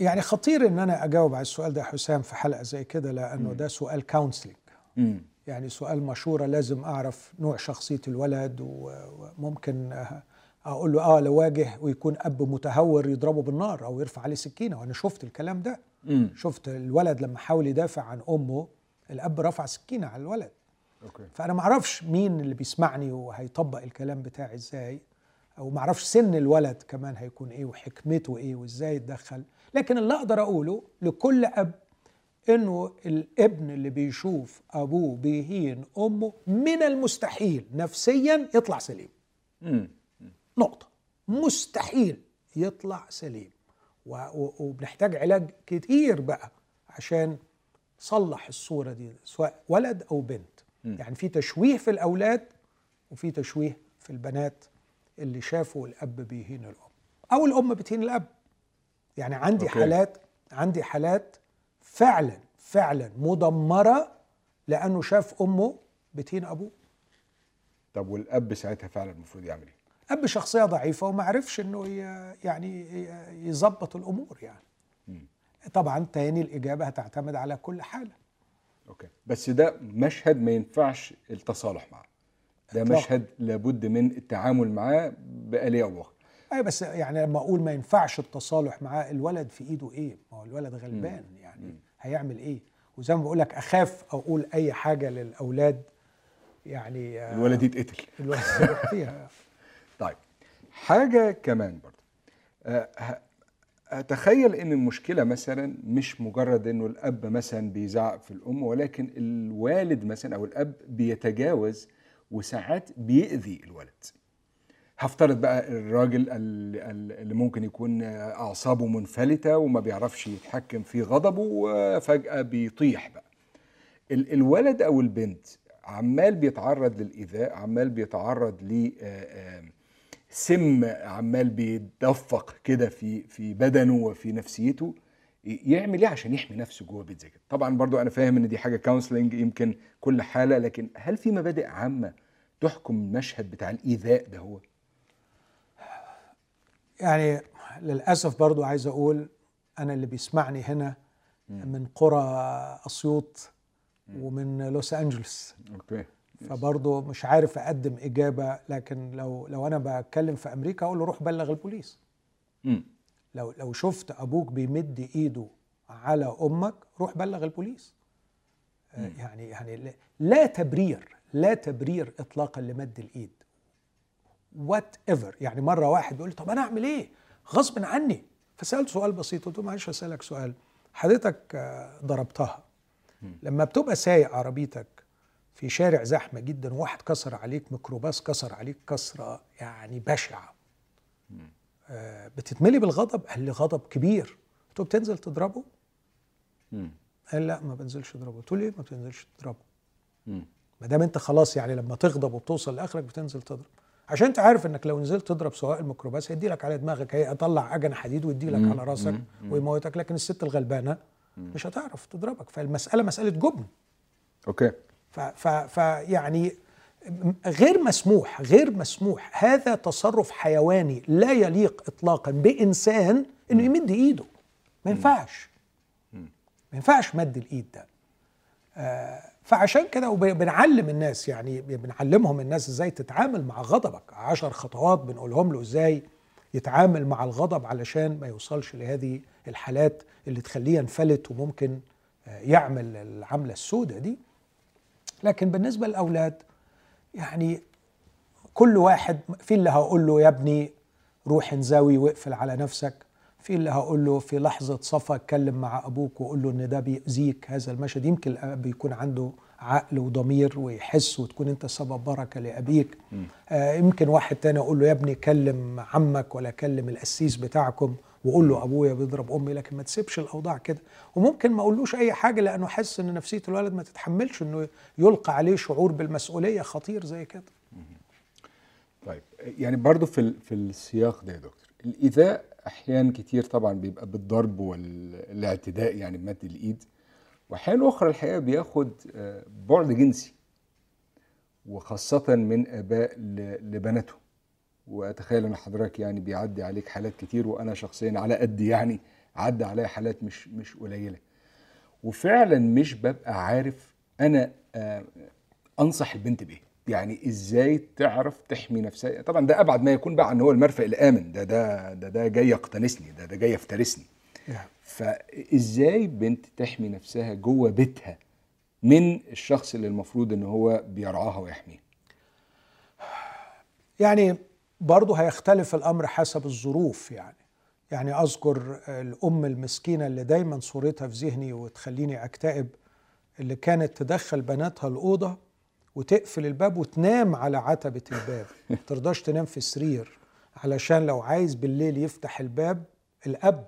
يعني خطير إن أنا أجاوب على السؤال ده يا حسام في حلقة زي كده لأنه ده سؤال counseling. يعني سؤال مشوره لازم أعرف نوع شخصية الولد وممكن أقول له آه لو واجه ويكون أب متهور يضربه بالنار أو يرفع عليه سكينة. وأنا شفت الكلام ده. مم. شفت الولد لما حاول يدافع عن أمه الأب رفع سكينة على الولد. أوكي. فأنا ما أعرفش مين اللي بيسمعني وهيطبق الكلام بتاعي إزاي أو ما أعرفش سن الولد كمان هيكون إيه وحكمته إيه وإزاي يتدخل لكن اللي أقدر أقوله لكل أب إنه الابن اللي بيشوف أبوه بيهين أمه من المستحيل نفسيا يطلع سليم. نقطة مستحيل يطلع سليم وبنحتاج علاج كتير بقى عشان صلح الصورة دي سواء ولد أو بنت. يعني في تشويه في الأولاد وفي تشويه في البنات اللي شافوا الأب بيهين الأم أو الأم بتهين الأب يعني عندي أوكي. حالات عندي حالات فعلا فعلا مدمرة لأنه شاف أمه بتهين أبوه. طب والأب ساعتها فعلا المفروض يعمل إيه؟ أب شخصية ضعيفة وما عرفش إنه يعني يظبط الأمور يعني. مم. طبعا تاني الإجابة هتعتمد على كل حالة. أوكي. بس ده مشهد ما ينفعش التصالح معاه ده إطلاقاً. مشهد لابد من التعامل معاه بآلية أو باخرى أي بس يعني لما أقول ما ينفعش التصالح معاه الولد في إيده إيه؟ ما هو الولد غلبان. يعني هيعمل إيه؟ وزي ما بقول لك أخاف أقول أي حاجة للأولاد يعني آه، الولد يتقتل. الولد فيها. طيب حاجة كمان برضه. أه، ه- أتخيل إن المشكلة مثلا مش مجرد إنه الأب مثلا بيزعق في الأم ولكن الوالد مثلا أو الأب بيتجاوز وساعات بيأذي الولد. هفترض بقى الراجل ال- ال- اللي ممكن يكون أعصابه منفلتة وما بيعرفش يتحكم في غضبه وفجأة بيطيح بقى. ال- الولد أو البنت عمال بيتعرض للإيذاء عمال بيتعرض ل آه، آه، سم عمال بيتدفق كده في في بدنه وفي نفسيته يعمل إيه عشان يحمي نفسه جوه بيت زي كده؟ طبعا برضو أنا فاهم إن دي حاجة كونسلنج يمكن كل حالة لكن هل في مبادئ عامة تحكم المشهد بتاع الإيذاء ده هو؟ يعني للأسف برضو عايز أقول أنا اللي بيسمعني هنا من قرى أسيوط ومن لوس أنجلوس. okay. فبرضه مش عارف أقدم إجابة لكن لو لو أنا بتكلم في أمريكا أقول له روح بلغ البوليس. امم لو لو شفت أبوك بيمد إيده على أمك روح بلغ البوليس. آه، يعني يعني لا- لا تبرير لا تبرير اطلاقا لمد الإيد. whatever يعني مرة واحد بيقول لي طب أنا أعمل إيه؟ غصب عني. فسالت سؤال بسيط قلت له معلش أسألك سؤال. حضرتك آه، ضربتها. لما بتبقى سايق عربيتك في شارع زحمة جدا وواحد كسر عليك ميكروباص كسر عليك كسرة يعني بشعة. آه، بتتملي بالغضب؟ قال لي غضب كبير. قلت له بتنزل تضربه؟ قال لأ ما بنزلش أضربه. قلت له ليه ما بتنزلش تضربه؟ ما دام أنت خلاص يعني لما تغضب وبتوصل لآخرك بتنزل تضرب. عشان انت عارف انك لو نزلت تضرب سواق الميكروباص هيدي لك على دماغك هيطلع اجن حديد ويدي لك على راسك ويموتك لكن الست الغلبانة مش هتعرف تضربك. فالمسألة مسألة جبن. أوكي. ف ف ف يعني غير مسموح غير مسموح. هذا تصرف حيواني لا يليق اطلاقا بإنسان إنه يمد إيده. ما ينفعش. ما ينفعش مد الإيد ده. آه، فعشان كده وبنعلم الناس يعني بنعلمهم الناس إزاي تتعامل مع غضبك. عشر خطوات بنقولهم له إزاي يتعامل مع الغضب علشان ما يوصلش لهذه الحالات اللي تخليه ينفلت وممكن آه، يعمل العملة السوداء دي. لكن بالنسبة للأولاد يعني كل واحد في اللي هقول له يا ابني روح انزوي واقفل على نفسك. في اللي هقول له في لحظة صفا اتكلم مع أبوك وقول له إن ده بيأذيك هذا المشهد يمكن الأب يكون عنده عقل وضمير ويحس وتكون أنت سبب بركة لأبيك. آه يمكن واحد تاني أقول له يا ابني كلم عمك ولا كلم القسيس بتاعكم وقول له أبويا بيضرب أمي لكن ما تسيبش الأوضاع كده. وممكن ما أقولوش أي حاجة لأنه حاسس إن نفسية الولد ما تتحملش إنه يلقى عليه شعور بالمسؤولية خطير زي كده. طيب يعني برضو في في السياق ده يا دكتور الإيذاء أحيان كتير طبعا بيبقى بالضرب والاعتداء يعني بمد الإيد. وأحيان أخرى الحقيقة بياخد آه، بعد جنسي وخاصة من آباء لبناتهم وأتخيل أن حضرتك يعني بيعدي عليك حالات كتير وأنا شخصيا على قد يعني عدى عليا حالات مش مش قليلة. وفعلا مش ببقى عارف أنا آه، أنصح البنت بايه يعني إزاي تعرف تحمي نفسها؟ طبعا ده أبعد ما يكون بقى عن هو المرفأ الآمن. ده ده ده ده جاي يقتنصني. ده ده جاي يفترسني. نعم. فإزاي بنت تحمي نفسها جوه بيتها من الشخص اللي المفروض إن هو بيرعاها ويحميها؟ يعني برضه هيختلف الأمر حسب الظروف يعني. يعني أذكر الأم المسكينة اللي دايما صورتها في ذهني وتخليني أكتئب اللي كانت تدخل بناتها الأوضة وتقفل الباب وتنام على عتبة الباب ما ترضاش تنام في السرير علشان لو عايز بالليل يفتح الباب الأب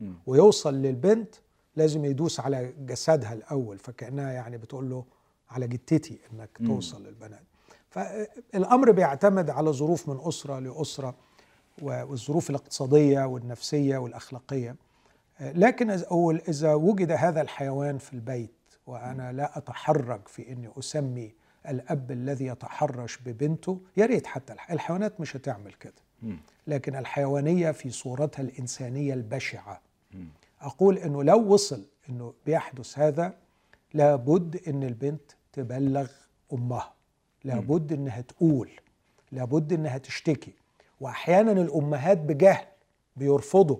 مم. ويوصل للبنت لازم يدوس على جسدها الأول فكأنها يعني بتقول له على جتتي إنك مم. توصل للبنات فالامر بيعتمد على ظروف من أسرة لأسرة والظروف الاقتصادية والنفسية والأخلاقية لكن إذا- وجد هذا الحيوان في البيت وأنا لا اتحرج في إني أسمي الأب الذي يتحرش ببنته يا ريت حتى الح- الحيوانات مش هتعمل كده. لكن الحيوانية في صورتها الإنسانية البشعة. أقول إنه لو وصل إنه بيحدث هذا لابد إن البنت تبلغ أمها. لابد إنها تقول. لابد إنها تشتكي. واحيانا الأمهات بجهل بيرفضوا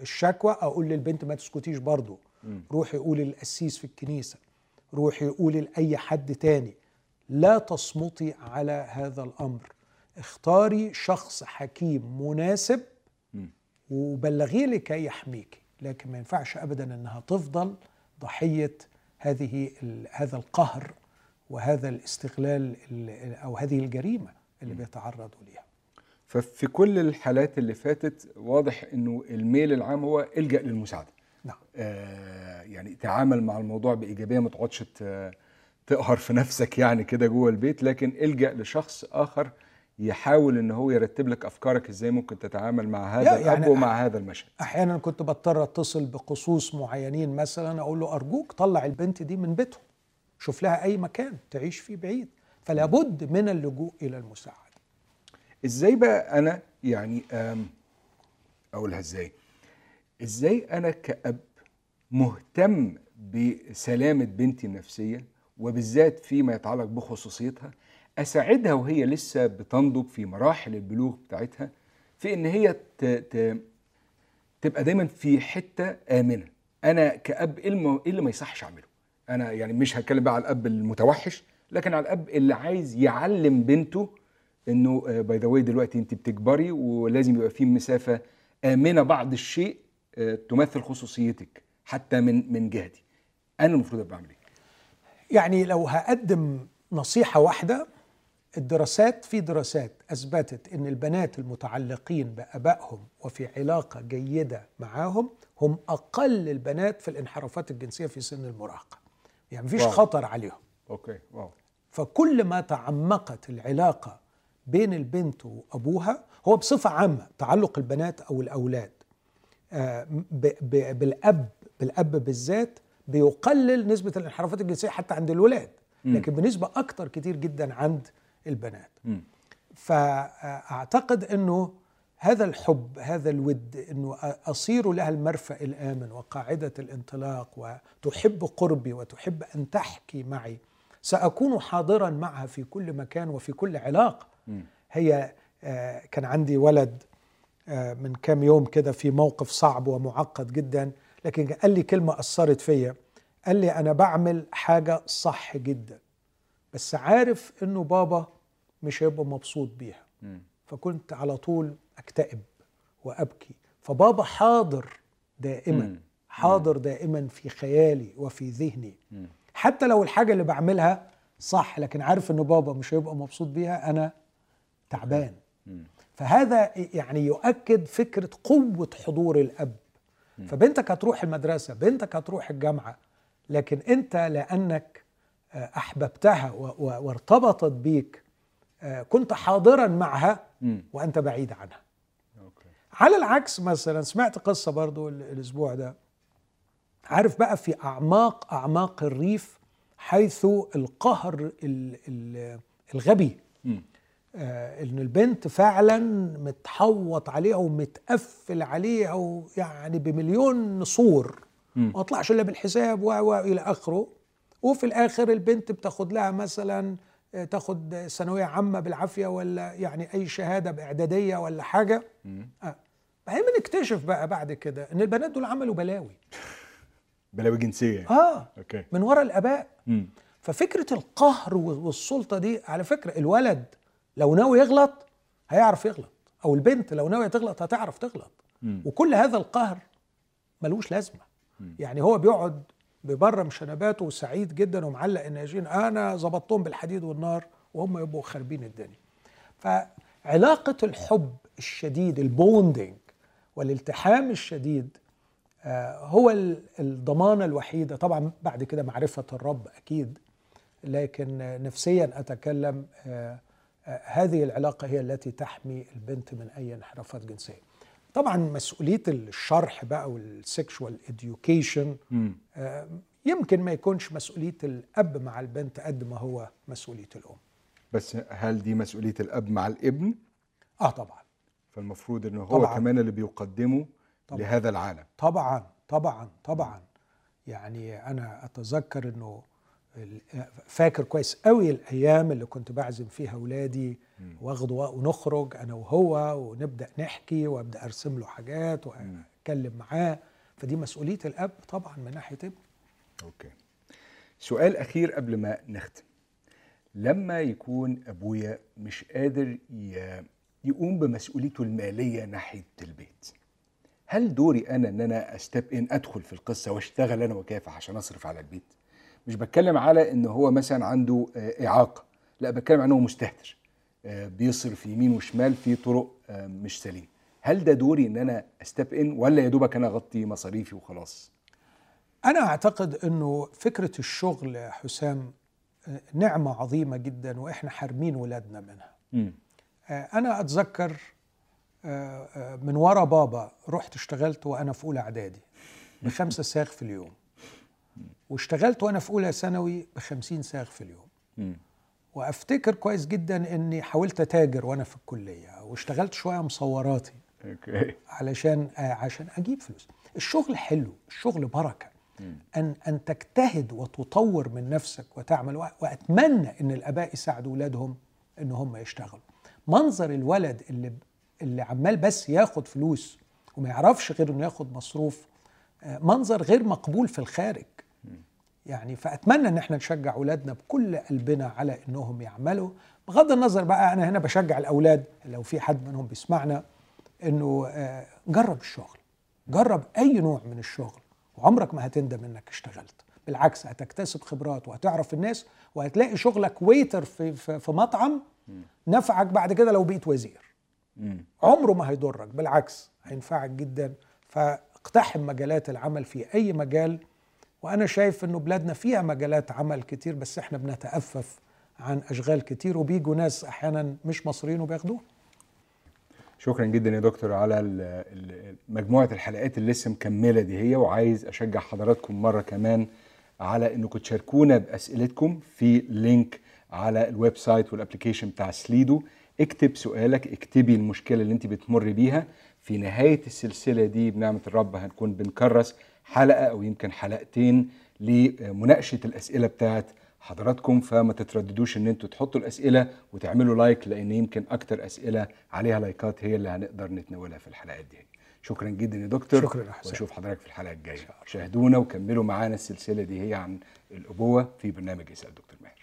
الشكوى. أقول للبنت ما تسكتيش برضو. مم. روحي قولي للقسيس في الكنيسة. روحي قولي لأي حد تاني. لا تصمتي على هذا الأمر. اختاري شخص حكيم مناسب. وبلغيه لكي يحميك لكن ما ينفعش ابدا إنها تفضل ضحية هذه هذا القهر وهذا الاستغلال ال- أو هذه الجريمة اللي بيتعرضوا ليها. ففي كل الحالات اللي فاتت واضح إنه الميل العام هو إلجأ للمساعدة. نعم. آه يعني تعامل مع الموضوع بإيجابية ما تقعدش ت- تقهر في نفسك يعني كده جوه البيت لكن الجأ لشخص آخر يحاول إن هو يرتب لك أفكارك إزاي ممكن تتعامل مع هذا لا، الأب يعني ومع هذا المشهد. أحيانا كنت بضطر أتصل بقصوص معينين مثلا أقول له أرجوك طلع البنت دي من بيتهم شوف لها أي مكان تعيش فيه بعيد. فلا بد من اللجوء إلى المساعدة. إزاي بقى أنا يعني أقولها إزاي؟ إزاي أنا كأب مهتم بسلامة بنتي النفسية؟ وبالذات فيما يتعلق بخصوصيتها أساعدها وهي لسه بتنضج في مراحل البلوغ بتاعتها في إن هي ت... ت... تبقى دايما في حتة آمنة. أنا كأب إيه الم- إيه اللي ما يصحش أعمله؟ أنا يعني مش هتكلم بقى على الأب المتوحش لكن على الأب اللي عايز يعلم بنته إنه by the way دلوقتي أنت بتكبري ولازم يبقى في مسافة آمنة بعض الشيء آه، تمثل خصوصيتك حتى من من جهتي. أنا المفروض أبقى أعمل إيه؟ يعني لو هقدم نصيحة واحدة الدراسات في دراسات أثبتت أن البنات المتعلقين بأبائهم وفي علاقة جيدة معاهم هم أقل البنات في الانحرافات الجنسية في سن المراهقة. يعني مفيش wow. خطر عليهم. okay wow. فكل ما تعمقت العلاقة بين البنت وأبوها هو بصفة عامة تعلق البنات أو الأولاد. آه، ب- ب- بالأب بالأب بالذات بيقلل نسبة الانحرافات الجنسية حتى عند الولاد. لكن بنسبة أكتر كتير جدا عند البنات مم. فأعتقد أنه هذا الحب هذا الود أنه أصير لها المرفأ الآمن وقاعدة الانطلاق وتحب قربي وتحب أن تحكي معي سأكون حاضرا معها في كل مكان وفي كل علاقة مم. هي آه، كان عندي ولد آه، من كام يوم كده في موقف صعب ومعقد جدا لكن قال لي كلمة أثرت فيا قال لي أنا بعمل حاجة صح جدا بس عارف إنه بابا مش هيبقى مبسوط بيها. فكنت على طول أكتئب وأبكي فبابا حاضر دائما. حاضر دائما في خيالي وفي ذهني. حتى لو الحاجة اللي بعملها صح لكن عارف إنه بابا مش هيبقى مبسوط بيها أنا تعبان. فهذا يعني يؤكد فكرة قوة حضور الأب فبنتك هتروح المدرسة بنتك هتروح الجامعة لكن أنت لأنك آه، أحببتها وارتبطت بيك آه، كنت حاضرا معها. وأنت بعيد عنها. على العكس مثلا سمعت قصة برضو ال- الأسبوع ده. عارف بقى في أعماق أعماق الريف حيث القهر ال- ال- الغبي ان البنت فعلا متحوط عليها ومتقفل عليها ويعني بمليون نصور مم. ما طلعش إلا بالحساب و إلى آخره وفي الآخر البنت بتاخد لها مثلا آه، تاخد ثانوية عامة بالعافية ولا يعني أي شهادة بإعدادية ولا حاجة. آه. بعدين بنكتشف بقى بعد كده إن البنات دول عملوا بلاوي بلاوي جنسية. آه أوكي من ورا الآباء مم. ففكرة القهر والسلطة دي على فكرة الولد لو ناوي يغلط هيعرف يغلط أو البنت لو ناوية تغلط هتعرف تغلط. وكل هذا القهر ملوش لازمة. يعني هو بيقعد ببرم شنباته وسعيد جدا ومعلق الناجين أنا ظبطتهم بالحديد والنار وهم يبقوا خاربين الدنيا. فعلاقة الحب الشديد ال bonding والالتحام الشديد آه، هو ال- الضمانه الوحيده طبعا بعد كده معرفة الرب أكيد لكن نفسيا أتكلم آه، هذه العلاقة هي التي تحمي البنت من أي انحرافات جنسية طبعا مسؤولية الشرح بقى وال sexual education مم. يمكن ما يكونش مسؤولية الأب مع البنت قد ما هو مسؤولية الأم بس هل دي مسؤولية الأب مع الابن آه طبعا فالمفروض انه هو طبعاً. كمان اللي بيقدمه طبعاً. لهذا العالم طبعا طبعا طبعا يعني أنا أتذكر إنه ال- فاكر كويس قوي الأيام اللي كنت بعزم فيها اولادي واخده ونخرج أنا وهو ونبدأ نحكي وأبدأ أرسم له حاجات وأتكلم معاه. فدي مسؤولية الأب طبعا من ناحية ابنه أوكي. سؤال أخير قبل ما نختم. لما يكون أبويا مش قادر يقوم بمسؤوليته المالية ناحية البيت هل دوري أنا إن أنا استب ان أدخل في القصة وأشتغل أنا وكافح عشان أصرف على البيت؟ مش بتكلم على إن هو مثلا عنده آه، إعاقة. لا بتكلم عنه هو مستهتر. آه، بيصرف يمين وشمال في طرق آه، مش سليمة. هل ده دوري إن أنا استب إن ولا يا دوبك أنا أغطي مصاريفي وخلاص؟ أنا أعتقد إنه فكرة الشغل يا حسام نعمة عظيمة جدا وإحنا حارمين ولادنا منها. آه، أنا أتذكر من ورا بابا رحت اشتغلت وأنا في أولى إعدادي بخمسة ساغ في اليوم. واشتغلت وأنا في أولى ثانوي بخمسين ساغ في اليوم. مم. وأفتكر كويس جدا إني حاولت أتاجر وأنا في الكلية واشتغلت شوية مصوراتي. أوكي. علشان آه، عشان أجيب فلوس. الشغل حلو الشغل بركة. أن أن تجتهد وتطور من نفسك وتعمل وأتمنى إن الأباء يساعدوا اولادهم إن هم يشتغلوا. منظر الولد اللي اللي عمال بس ياخد فلوس وما يعرفش غير إنه ياخد مصروف آه، منظر غير مقبول في الخارج. يعني فأتمنى إن إحنا نشجع أولادنا بكل قلبنا على إنهم يعملوا. بغض النظر بقى أنا هنا بشجع الأولاد لو في حد منهم بيسمعنا إنه آه، جرب الشغل. جرب أي نوع من الشغل. وعمرك ما هتندم إنك اشتغلت. بالعكس هتكتسب خبرات وهتعرف الناس وهتلاقي شغلك ويتر في في, في مطعم نفعك بعد كده لو بقيت وزير. عمره ما هيضرك. بالعكس هينفعك جدا. فاقتحم مجالات العمل في أي مجال وأنا شايف إنه بلادنا فيها مجالات عمل كتير بس إحنا بنتأفف عن أشغال كتير وبيجوا ناس أحيانا مش مصريين وبياخدوها شكرا جدا يا دكتور على مجموعة الحلقات اللي لسه مكملة دي. هي وعايز أشجع حضراتكم مرة كمان على إنكم تشاركونا بأسئلتكم في link على ال website وال application بتاع Slido اكتب سؤالك اكتبي المشكلة اللي انت بتمر بيها. في نهاية السلسلة دي بنعمة الرب هنكون بنكرس. حلقة أو يمكن حلقتين لمناقشة الأسئلة بتاعت حضراتكم فما تترددوش إن أنتوا تحطوا الأسئلة وتعملوا لايك لأن يمكن أكتر أسئلة عليها لايكات هي اللي هنقدر نتناولها في الحلقات دي. شكرا جدا يا دكتور. شكرا يا. وأشوف حضرتك في الحلقة الجاية. شاهدونا وكملوا معانا السلسلة دي هي عن الأبوة في برنامج اسال دكتور ماهر.